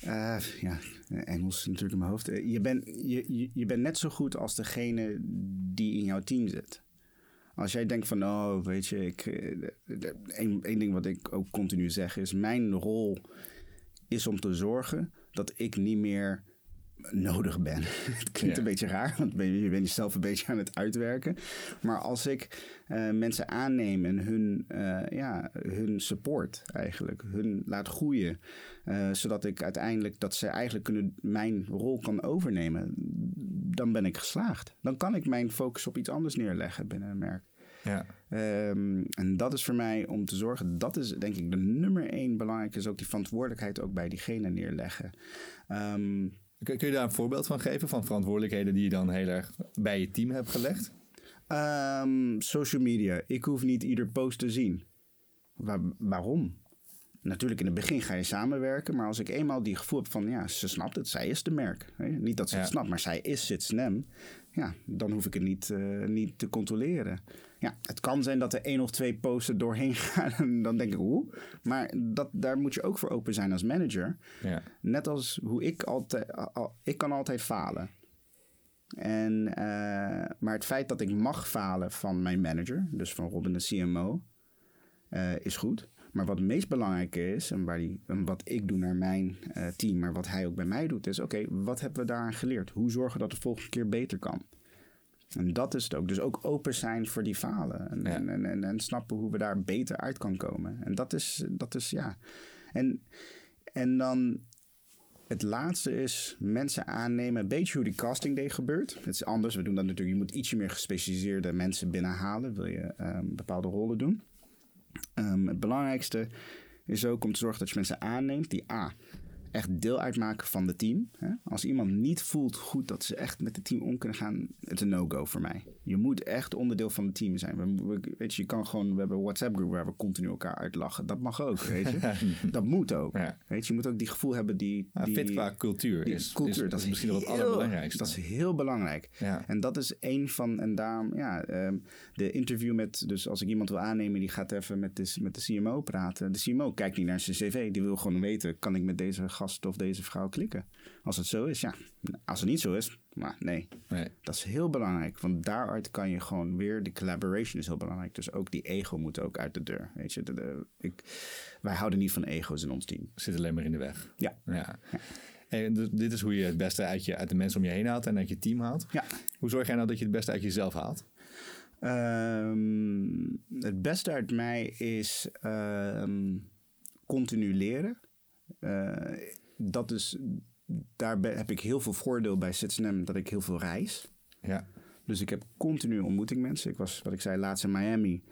uh, ja, Engels natuurlijk in mijn hoofd. Je bent je, je bent net zo goed als degene die in jouw team zit. Als jij denkt van, oh, weet je, ik, één, één ding wat ik ook continu zeg is: mijn rol is om te zorgen dat ik niet meer nodig ben. Het klinkt ja. een beetje raar, want je bent jezelf een beetje aan het uitwerken. Maar als ik uh, mensen aanneem en hun, uh, ja, hun support eigenlijk, hun laat groeien, uh, zodat ik uiteindelijk, dat ze eigenlijk kunnen, mijn rol kan overnemen, dan ben ik geslaagd. Dan kan ik mijn focus op iets anders neerleggen binnen een merk. Ja. Um, en dat is voor mij om te zorgen, dat is denk ik de nummer één belangrijk, is ook die verantwoordelijkheid ook bij diegene neerleggen. Um, Kun, je daar een voorbeeld van geven, van verantwoordelijkheden die je dan heel erg bij je team hebt gelegd? Um, social media. Ik hoef niet ieder post te zien. Waar, waarom? Natuurlijk, in het begin ga je samenwerken, maar als ik eenmaal die gevoel heb van, ja, ze snapt het, zij is de merk. Niet dat ze ja. het snapt, maar zij is Sitsnem. Ja, dan hoef ik het niet, uh, niet te controleren. Ja, het kan zijn dat er één of twee posten doorheen gaan en dan denk ik, hoe? Maar dat, daar moet je ook voor open zijn als manager. Ja. Net als hoe ik altijd, al, ik kan altijd falen. En, uh, maar het feit dat ik mag falen van mijn manager, dus van Robin de CMO, uh, is goed. Maar wat het meest belangrijke is, en, waar die, en wat ik doe naar mijn uh, team, maar wat hij ook bij mij doet, is: oké, okay, wat hebben we daaraan geleerd? Hoe zorgen we dat het de volgende keer beter kan? En dat is het ook. Dus ook open zijn voor die falen. En, ja. en, en, en, snappen hoe we daar beter uit kan komen. En dat is, dat is ja. En, en dan het laatste is mensen aannemen. Een beetje hoe die casting day gebeurt. Het is anders. We doen dat natuurlijk. Je moet ietsje meer gespecialiseerde mensen binnenhalen. Wil je um, bepaalde rollen doen. Um, het belangrijkste is ook om te zorgen dat je mensen aanneemt die A. echt deel uitmaken van het team. Hè? Als iemand niet voelt goed dat ze echt met het team om kunnen gaan, het is een no-go voor mij. Je moet echt onderdeel van het team zijn. We, we- weet je, je kan gewoon, we hebben een WhatsApp groep waar we continu elkaar uitlachen. Dat mag ook, weet je. dat moet ook. Ja. Weet je, je moet ook die gevoel hebben die... Ja, die fit qua cultuur die is, cultuur, is, dat is misschien wel het allerbelangrijkste. Dat is heel belangrijk. Ja. En dat is één van, en daarom, ja, ehm, de interview met, dus als ik iemand wil aannemen, die gaat even met de, met de CMO praten. De CMO kijkt niet naar zijn cv, die wil gewoon weten, kan ik met deze gast of deze vrouw klikken? Als het zo is, ja. Als het niet zo is, maar nee. Nee. Dat is heel belangrijk, want daaruit kan je gewoon weer, de collaboration is heel belangrijk. Dus ook die ego moet ook uit de deur, weet je. De, de- ik, wij houden niet van ego's in ons team. Zit alleen maar in de weg. Ja. ja. En dit is hoe je het beste uit, je, uit de mensen om je heen haalt en uit je team haalt. Ja. Hoe zorg jij nou dat je het beste uit jezelf haalt? Ehm, het beste uit mij is ehm, continu leren. Eh, dat is, daar ben- heb ik heel veel voordeel bij Citizen dat ik heel veel reis. Ja. Dus ik heb continu ontmoeting mensen. Ik was, wat ik zei, laatst in Miami.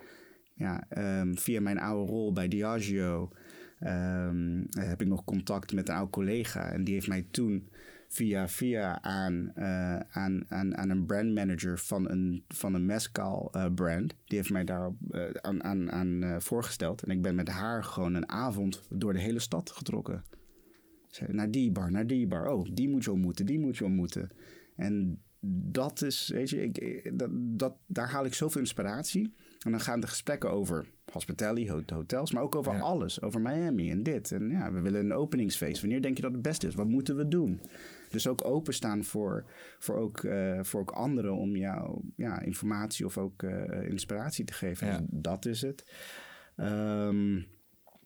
Ja, ehm, via mijn oude rol bij Diageo ehm, heb ik nog contact met een oud collega. En die heeft mij toen via via aan, eh, aan, aan, aan een brandmanager van een, van een mezcal eh, brand. Die heeft mij daar eh, aan, aan, aan voorgesteld. En ik ben met haar gewoon een avond door de hele stad getrokken. Zei, naar die bar, naar die bar. Oh, die moet je ontmoeten, die moet je ontmoeten. En dat is, weet je, ik, dat, dat, daar haal ik zoveel inspiratie. En dan gaan de gesprekken over hospitality, hot- hotels, maar ook over Ja. alles. Over Miami en dit. En ja, we willen een openingsfeest. Wanneer denk je dat het best is? Wat moeten we doen? Dus ook openstaan voor, voor, ook, eh, voor ook anderen om jou ja, informatie of ook eh, inspiratie te geven. Ja. Dus dat is het. Ehm,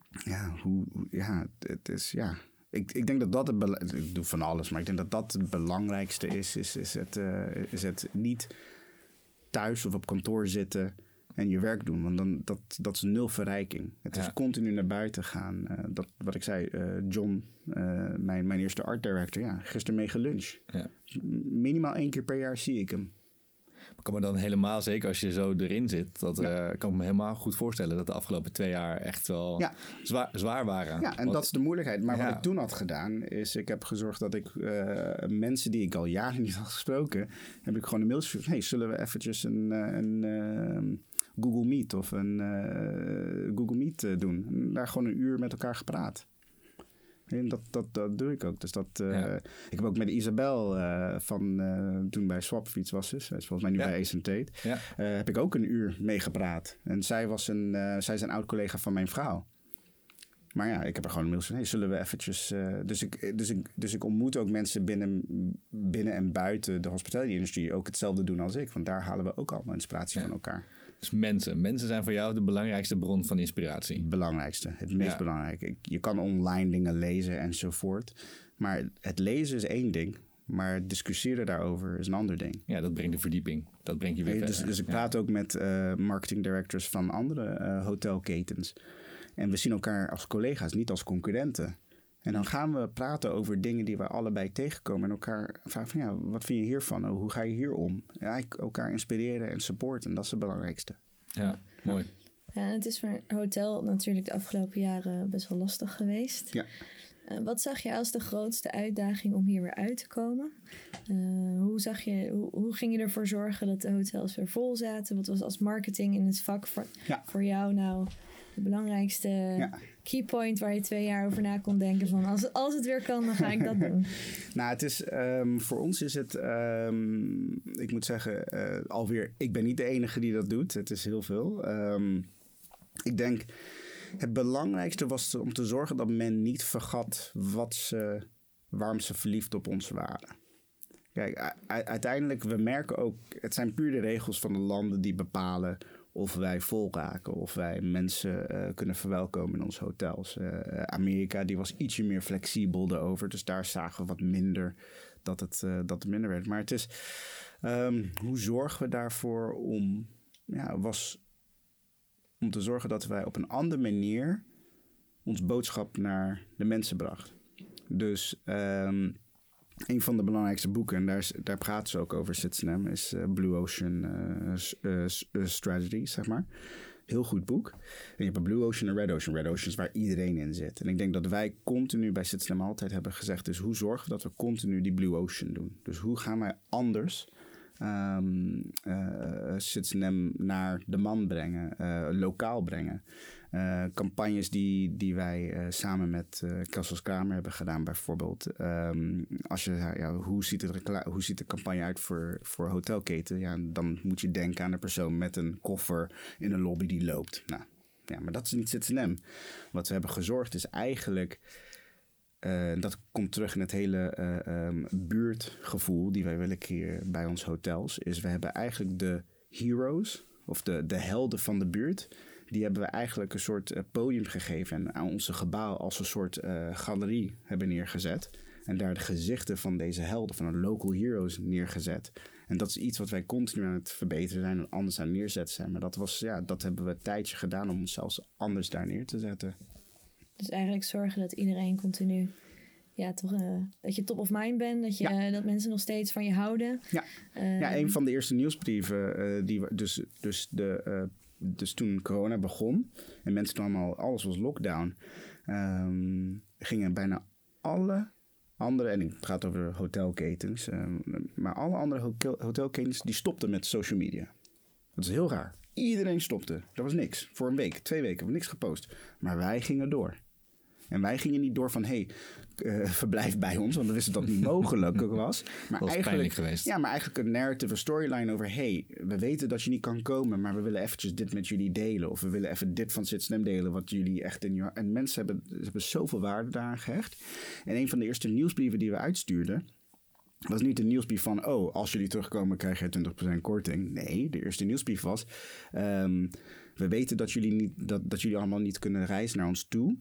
ja, hoe, ja, het is, ja. Ik, ik denk dat dat het, ik doe van alles, maar ik denk dat dat het belangrijkste is, is, is, het, eh, is het niet thuis of op kantoor zitten en je werk doen. Want dan, dat, dat is nul verrijking. Het Ja. is continu naar buiten gaan. Eh, dat, wat ik zei, eh, John, eh, mijn, mijn eerste art director, ja, gisteren mee geluncht. Ja. M- Minimaal één keer per jaar zie ik hem. Ik kan me dan helemaal, zeker als je zo erin zit, dat kan ik me helemaal goed voorstellen dat de afgelopen twee jaar echt wel Ja. zwaar, zwaar waren. Ja, en Want- dat is de moeilijkheid. Maar Ja. wat ik toen had gedaan, is ik heb gezorgd dat ik mensen die ik al jaren niet had gesproken, heb ik gewoon een mailtje gestuurd. Hey, zullen we eventjes een, een eh, Google Meet of een eh, Google Meet eh, doen? En daar gewoon een uur met elkaar gepraat. En dat, dat, dat doe ik ook. Dus dat, eh, Ja. Ik heb ook met Isabel van toen bij Swapfiets was. Dus, zij is volgens mij nu Ja. bij Ace Tate. Ja. Heb ik ook een uur meegepraat. En zij, was een, zij is een oud collega van mijn vrouw. Maar ja, ik heb er gewoon een mail van, hey, zullen we eventjes... dus, ik, dus, ik, dus ik ontmoet ook mensen binnen, binnen en buiten de hospitality-industrie... ook hetzelfde doen als ik. Want daar halen we ook allemaal inspiratie van elkaar. Dus mensen. Mensen zijn voor jou de belangrijkste bron van inspiratie. Het belangrijkste, het meest Ja. belangrijke. Je kan online dingen lezen enzovoort. Maar het lezen is één ding. Maar discussiëren daarover is een ander ding. Ja, dat brengt de verdieping. Dat brengt je weer Hey, dus, verder. dus ik Ja. praat ook met eh, marketing directors van andere eh, hotelketens. En we zien elkaar als collega's, niet als concurrenten. En dan gaan we praten over dingen die we allebei tegenkomen. En elkaar vragen van ja, wat vind je hiervan? Oh, hoe ga je hier om? Ja, elkaar inspireren en supporten, dat is het belangrijkste. Ja, mooi. Ja, het is voor een hotel natuurlijk de afgelopen jaren best wel lastig geweest. Ja. Eh, wat zag je als de grootste uitdaging om hier weer uit te komen? Eh, hoe, zag je, hoe, hoe ging je ervoor zorgen dat de hotels weer vol zaten? Wat was als marketing in het vak voor, Ja. voor jou nou de belangrijkste Ja. Keypoint waar je twee jaar over na kon denken van als, als het weer kan, dan ga ik dat doen. Nou, het is, ehm, voor ons is het, ehm, ik moet zeggen, eh, alweer, ik ben niet de enige die dat doet. Het is heel veel. Ehm, ik denk, het belangrijkste was om te zorgen dat men niet vergat wat ze, waarom ze verliefd op ons waren. Kijk, uiteindelijk, we merken ook, het zijn puur de regels van de landen die bepalen of wij vol raken, of wij mensen eh, kunnen verwelkomen in onze hotels. Eh, Amerika, die was ietsje meer flexibel daarover, dus daar zagen we wat minder dat het, eh, dat het minder werd. Maar het is, ehm, hoe zorgen we daarvoor om, ja, was om te zorgen dat wij op een andere manier ons boodschap naar de mensen brachten. Dus ehm, een van de belangrijkste boeken, en daar, daar praten ze ook over, Citizen is eh, Blue Ocean eh, eh, Strategy, zeg maar. heel goed boek. En je hebt een Blue Ocean en Red Ocean. Red Ocean is waar iedereen in zit. En ik denk dat wij continu bij Sitsnam altijd hebben gezegd... dus hoe zorgen we dat we continu die Blue Ocean doen? Dus hoe gaan wij anders um, uh, naar de man brengen, lokaal brengen. Uh, campagnes die, die wij uh, samen met uh, Kessels Kramer hebben gedaan, bijvoorbeeld. Um, als je, ja, hoe, ziet het, hoe ziet de campagne uit voor, voor hotelketen? Ja, dan moet je denken aan de persoon met een koffer in een lobby die loopt. Nou, ja, maar dat is niet ZNM. Wat we hebben gezorgd is eigenlijk dat komt terug in het hele um, buurtgevoel die wij willen creëren bij ons hotels. Is we hebben eigenlijk de heroes, of de, de helden van de buurt. Die hebben we eigenlijk een soort uh, podium gegeven en aan onze gebouw als een soort galerie hebben neergezet. En daar de gezichten van deze helden, van de local heroes, neergezet. En dat is iets wat wij continu aan het verbeteren zijn en anders aan neerzetten zijn. Maar dat, was, ja, dat hebben we een tijdje gedaan om onszelf anders daar neer te zetten. Dus eigenlijk zorgen dat iedereen continu ja, toch, uh, dat je top of mind bent. Dat, je, dat mensen nog steeds van je houden. Ja, uh, ja een van de eerste nieuwsbrieven. Die, dus, dus, de, dus toen corona begon en mensen toen allemaal, alles was lockdown. Um, gingen bijna alle andere, en ik praat over hotelketens. Um, maar alle andere hotel, hotelketens die stopten met social media. Dat is heel raar. Iedereen stopte. Er was niks. Voor een week, twee weken, we niks gepost. Maar wij gingen door. En wij gingen niet door van, hé, hey, uh, verblijf bij ons, want we wisten dat niet mogelijk was. Maar was eigenlijk, geweest. Ja, maar eigenlijk een narrative, een storyline over, hey, we weten dat je niet kan komen, maar we willen eventjes dit met jullie delen. Of we willen even dit van Sitsnem delen, wat jullie echt in je... En mensen hebben, hebben zoveel waarde daaraan gehecht. En een van de eerste nieuwsbrieven die we uitstuurden, was niet een nieuwsbrief van, oh, als jullie terugkomen krijg je 20% korting. Nee, de eerste nieuwsbrief was, um, we weten dat jullie, niet, dat, dat jullie allemaal niet kunnen reizen naar ons toe.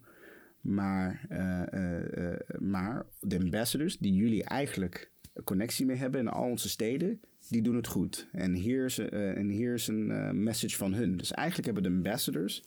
Maar, uh, uh, maar de ambassadors die jullie eigenlijk connectie mee hebben in al onze steden, die doen het goed. En hier is, en hier is een message van hun. Dus eigenlijk hebben de ambassadors,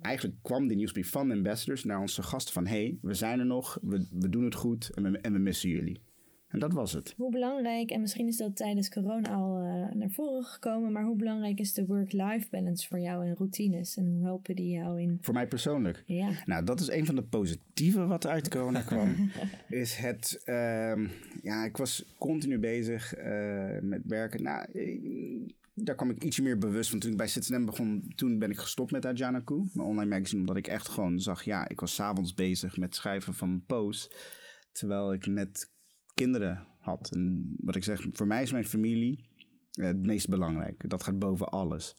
eigenlijk kwam die nieuwsbrief van de ambassadors naar onze gasten van, hey, we zijn er nog, we, we doen het goed en we, en we missen jullie. En dat was het. Hoe belangrijk, en misschien is dat tijdens corona al uh, naar voren gekomen, maar hoe belangrijk is de work-life balance voor jou en routines? En hoe helpen die jou in? Voor mij persoonlijk? Ja. Nou, dat is een van de positieve wat uit corona kwam. is het, uh, ja, ik was continu bezig uh, met werken. Nou, daar kwam ik ietsje meer bewust van. Toen ik bij Citizen begon, toen ben ik gestopt met Ajanaku, mijn online magazine, omdat ik echt gewoon zag, ja, ik was s'avonds bezig met schrijven van posts. Terwijl ik net kinderen had. En wat ik zeg, voor mij is mijn familie eh, het meest belangrijk. Dat gaat boven alles.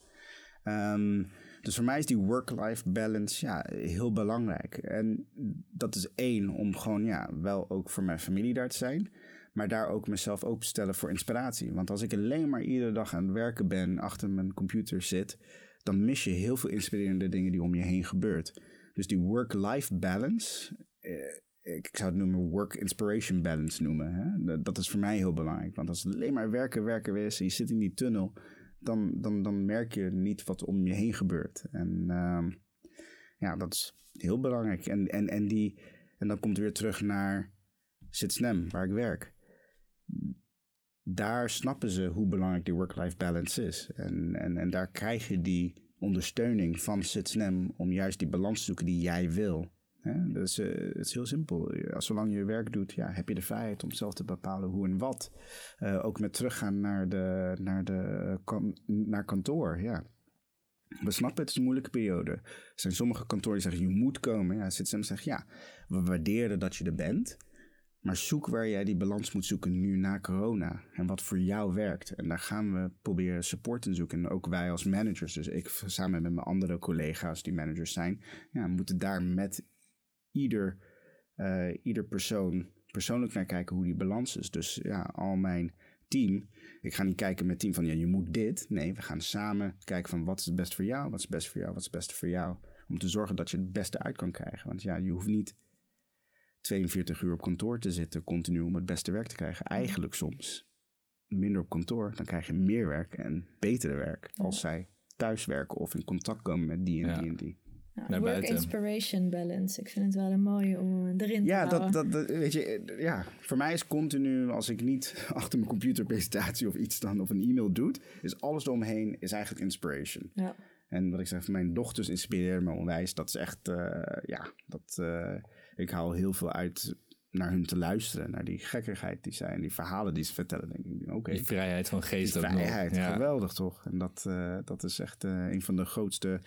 Um, dus voor mij is die work-life balance ja, heel belangrijk. En dat is één, om gewoon ja, wel ook voor mijn familie daar te zijn. Maar daar ook mezelf openstellen voor inspiratie. Want als ik alleen maar iedere dag aan het werken ben, achter mijn computer zit, dan mis je heel veel inspirerende dingen die om je heen gebeurt. Dus die work-life balance, eh, ik zou het noemen work inspiration balance noemen. Hè? Dat is voor mij heel belangrijk. Want als het alleen maar werken, werken is en je zit in die tunnel, dan, dan, dan merk je niet wat om je heen gebeurt. En uh, ja, dat is heel belangrijk. En, en, en, die, en dan komt weer terug naar Sitsnem, waar ik werk. Daar snappen ze hoe belangrijk die work-life balance is. En, en, en daar krijg je die ondersteuning van Sitsnem om juist die balans te zoeken die jij wil. Dus uh, het is heel simpel. Zolang je werk doet, ja, heb je de vrijheid om zelf te bepalen hoe en wat. Uh, ook met teruggaan naar, de, naar, de, naar kantoor. Ja. We snappen het is een moeilijke periode. Er zijn sommige kantoren die zeggen je moet komen. Ja, zitten zegt ja, we waarderen dat je er bent. Maar zoek waar jij die balans moet zoeken nu na corona. En wat voor jou werkt. En daar gaan we proberen support in zoeken. En ook wij als managers, dus ik samen met mijn andere collega's die managers zijn, ja, moeten daar met ieder, uh, ieder persoon persoonlijk naar kijken hoe die balans is. Dus ja, al mijn team. Ik ga niet kijken met team van ja, je moet dit. Nee, we gaan samen kijken van wat is het beste voor jou, wat is het beste voor jou, wat is het beste voor jou. Om te zorgen dat je het beste uit kan krijgen. Want ja, je hoeft niet 42 uur op kantoor te zitten continu om het beste werk te krijgen. Eigenlijk soms minder op kantoor, dan krijg je meer werk en betere werk als zij thuis werken of in contact komen met die en die en die. Nou, work inspiration balance. Ik vind het wel een mooie om erin te ja, dat, dat, dat, weet je, ja, voor mij is continu, als ik niet achter mijn computerpresentatie of iets dan of een e-mail doe, is alles eromheen is eigenlijk inspiration. Ja. En wat ik zeg, mijn dochters inspireren me onwijs. Dat is echt, eh, ja, dat, eh, ik haal heel veel uit naar hun te luisteren. Naar die gekkigheid die zij en die verhalen die ze vertellen. Denk ik, oké. Die vrijheid van Die geest ook nog. vrijheid, Ja. geweldig toch? En dat, eh, dat is echt eh, een van de grootste,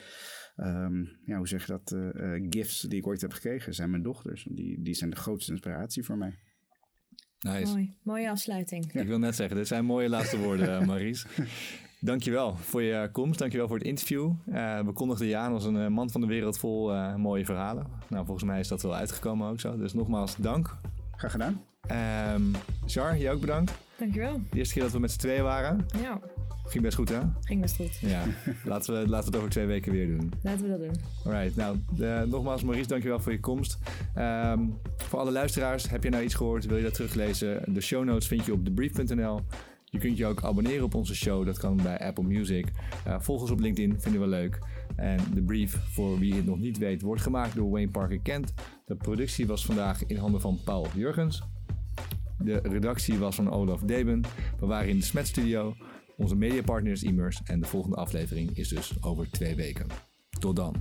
ehm, ja, hoe zeg je dat, eh, eh, gifts die ik ooit heb gekregen. Zijn mijn dochters. Die, die zijn de grootste inspiratie voor mij. Nice. Mooi, mooie afsluiting. Ik wil net zeggen, dit zijn mooie laatste woorden, eh, Maries. Dankjewel voor je komst. Dankjewel voor het interview. Eh, we kondigden je aan als een man van de wereld vol eh, mooie verhalen. Nou, volgens mij is dat wel uitgekomen ook zo. Dus nogmaals dank. Graag gedaan. Ehm Char, jij ook bedankt. Dankjewel. De eerste keer dat we met z'n tweeën waren. Ja, Ging best goed, hè? ging best goed. Ja. laten, we, laten we het over twee weken weer doen. Laten we dat doen. Alright, nou, eh, nogmaals Maurice, dankjewel voor je komst. Ehm, voor alle luisteraars, heb je nou iets gehoord, wil je dat teruglezen? De show notes vind je op thebrief.nl. Je kunt je ook abonneren op onze show, dat kan bij Apple Music. Eh, volg ons op LinkedIn, vinden we leuk. En de brief, voor wie het nog niet weet, wordt gemaakt door Wayne Parker Kent. De productie was vandaag in handen van Paul Jurgens. De redactie was van Olaf Deben. We waren in de Smet Studio. Onze mediapartner is Immers. En de volgende aflevering is dus over twee weken. Tot dan.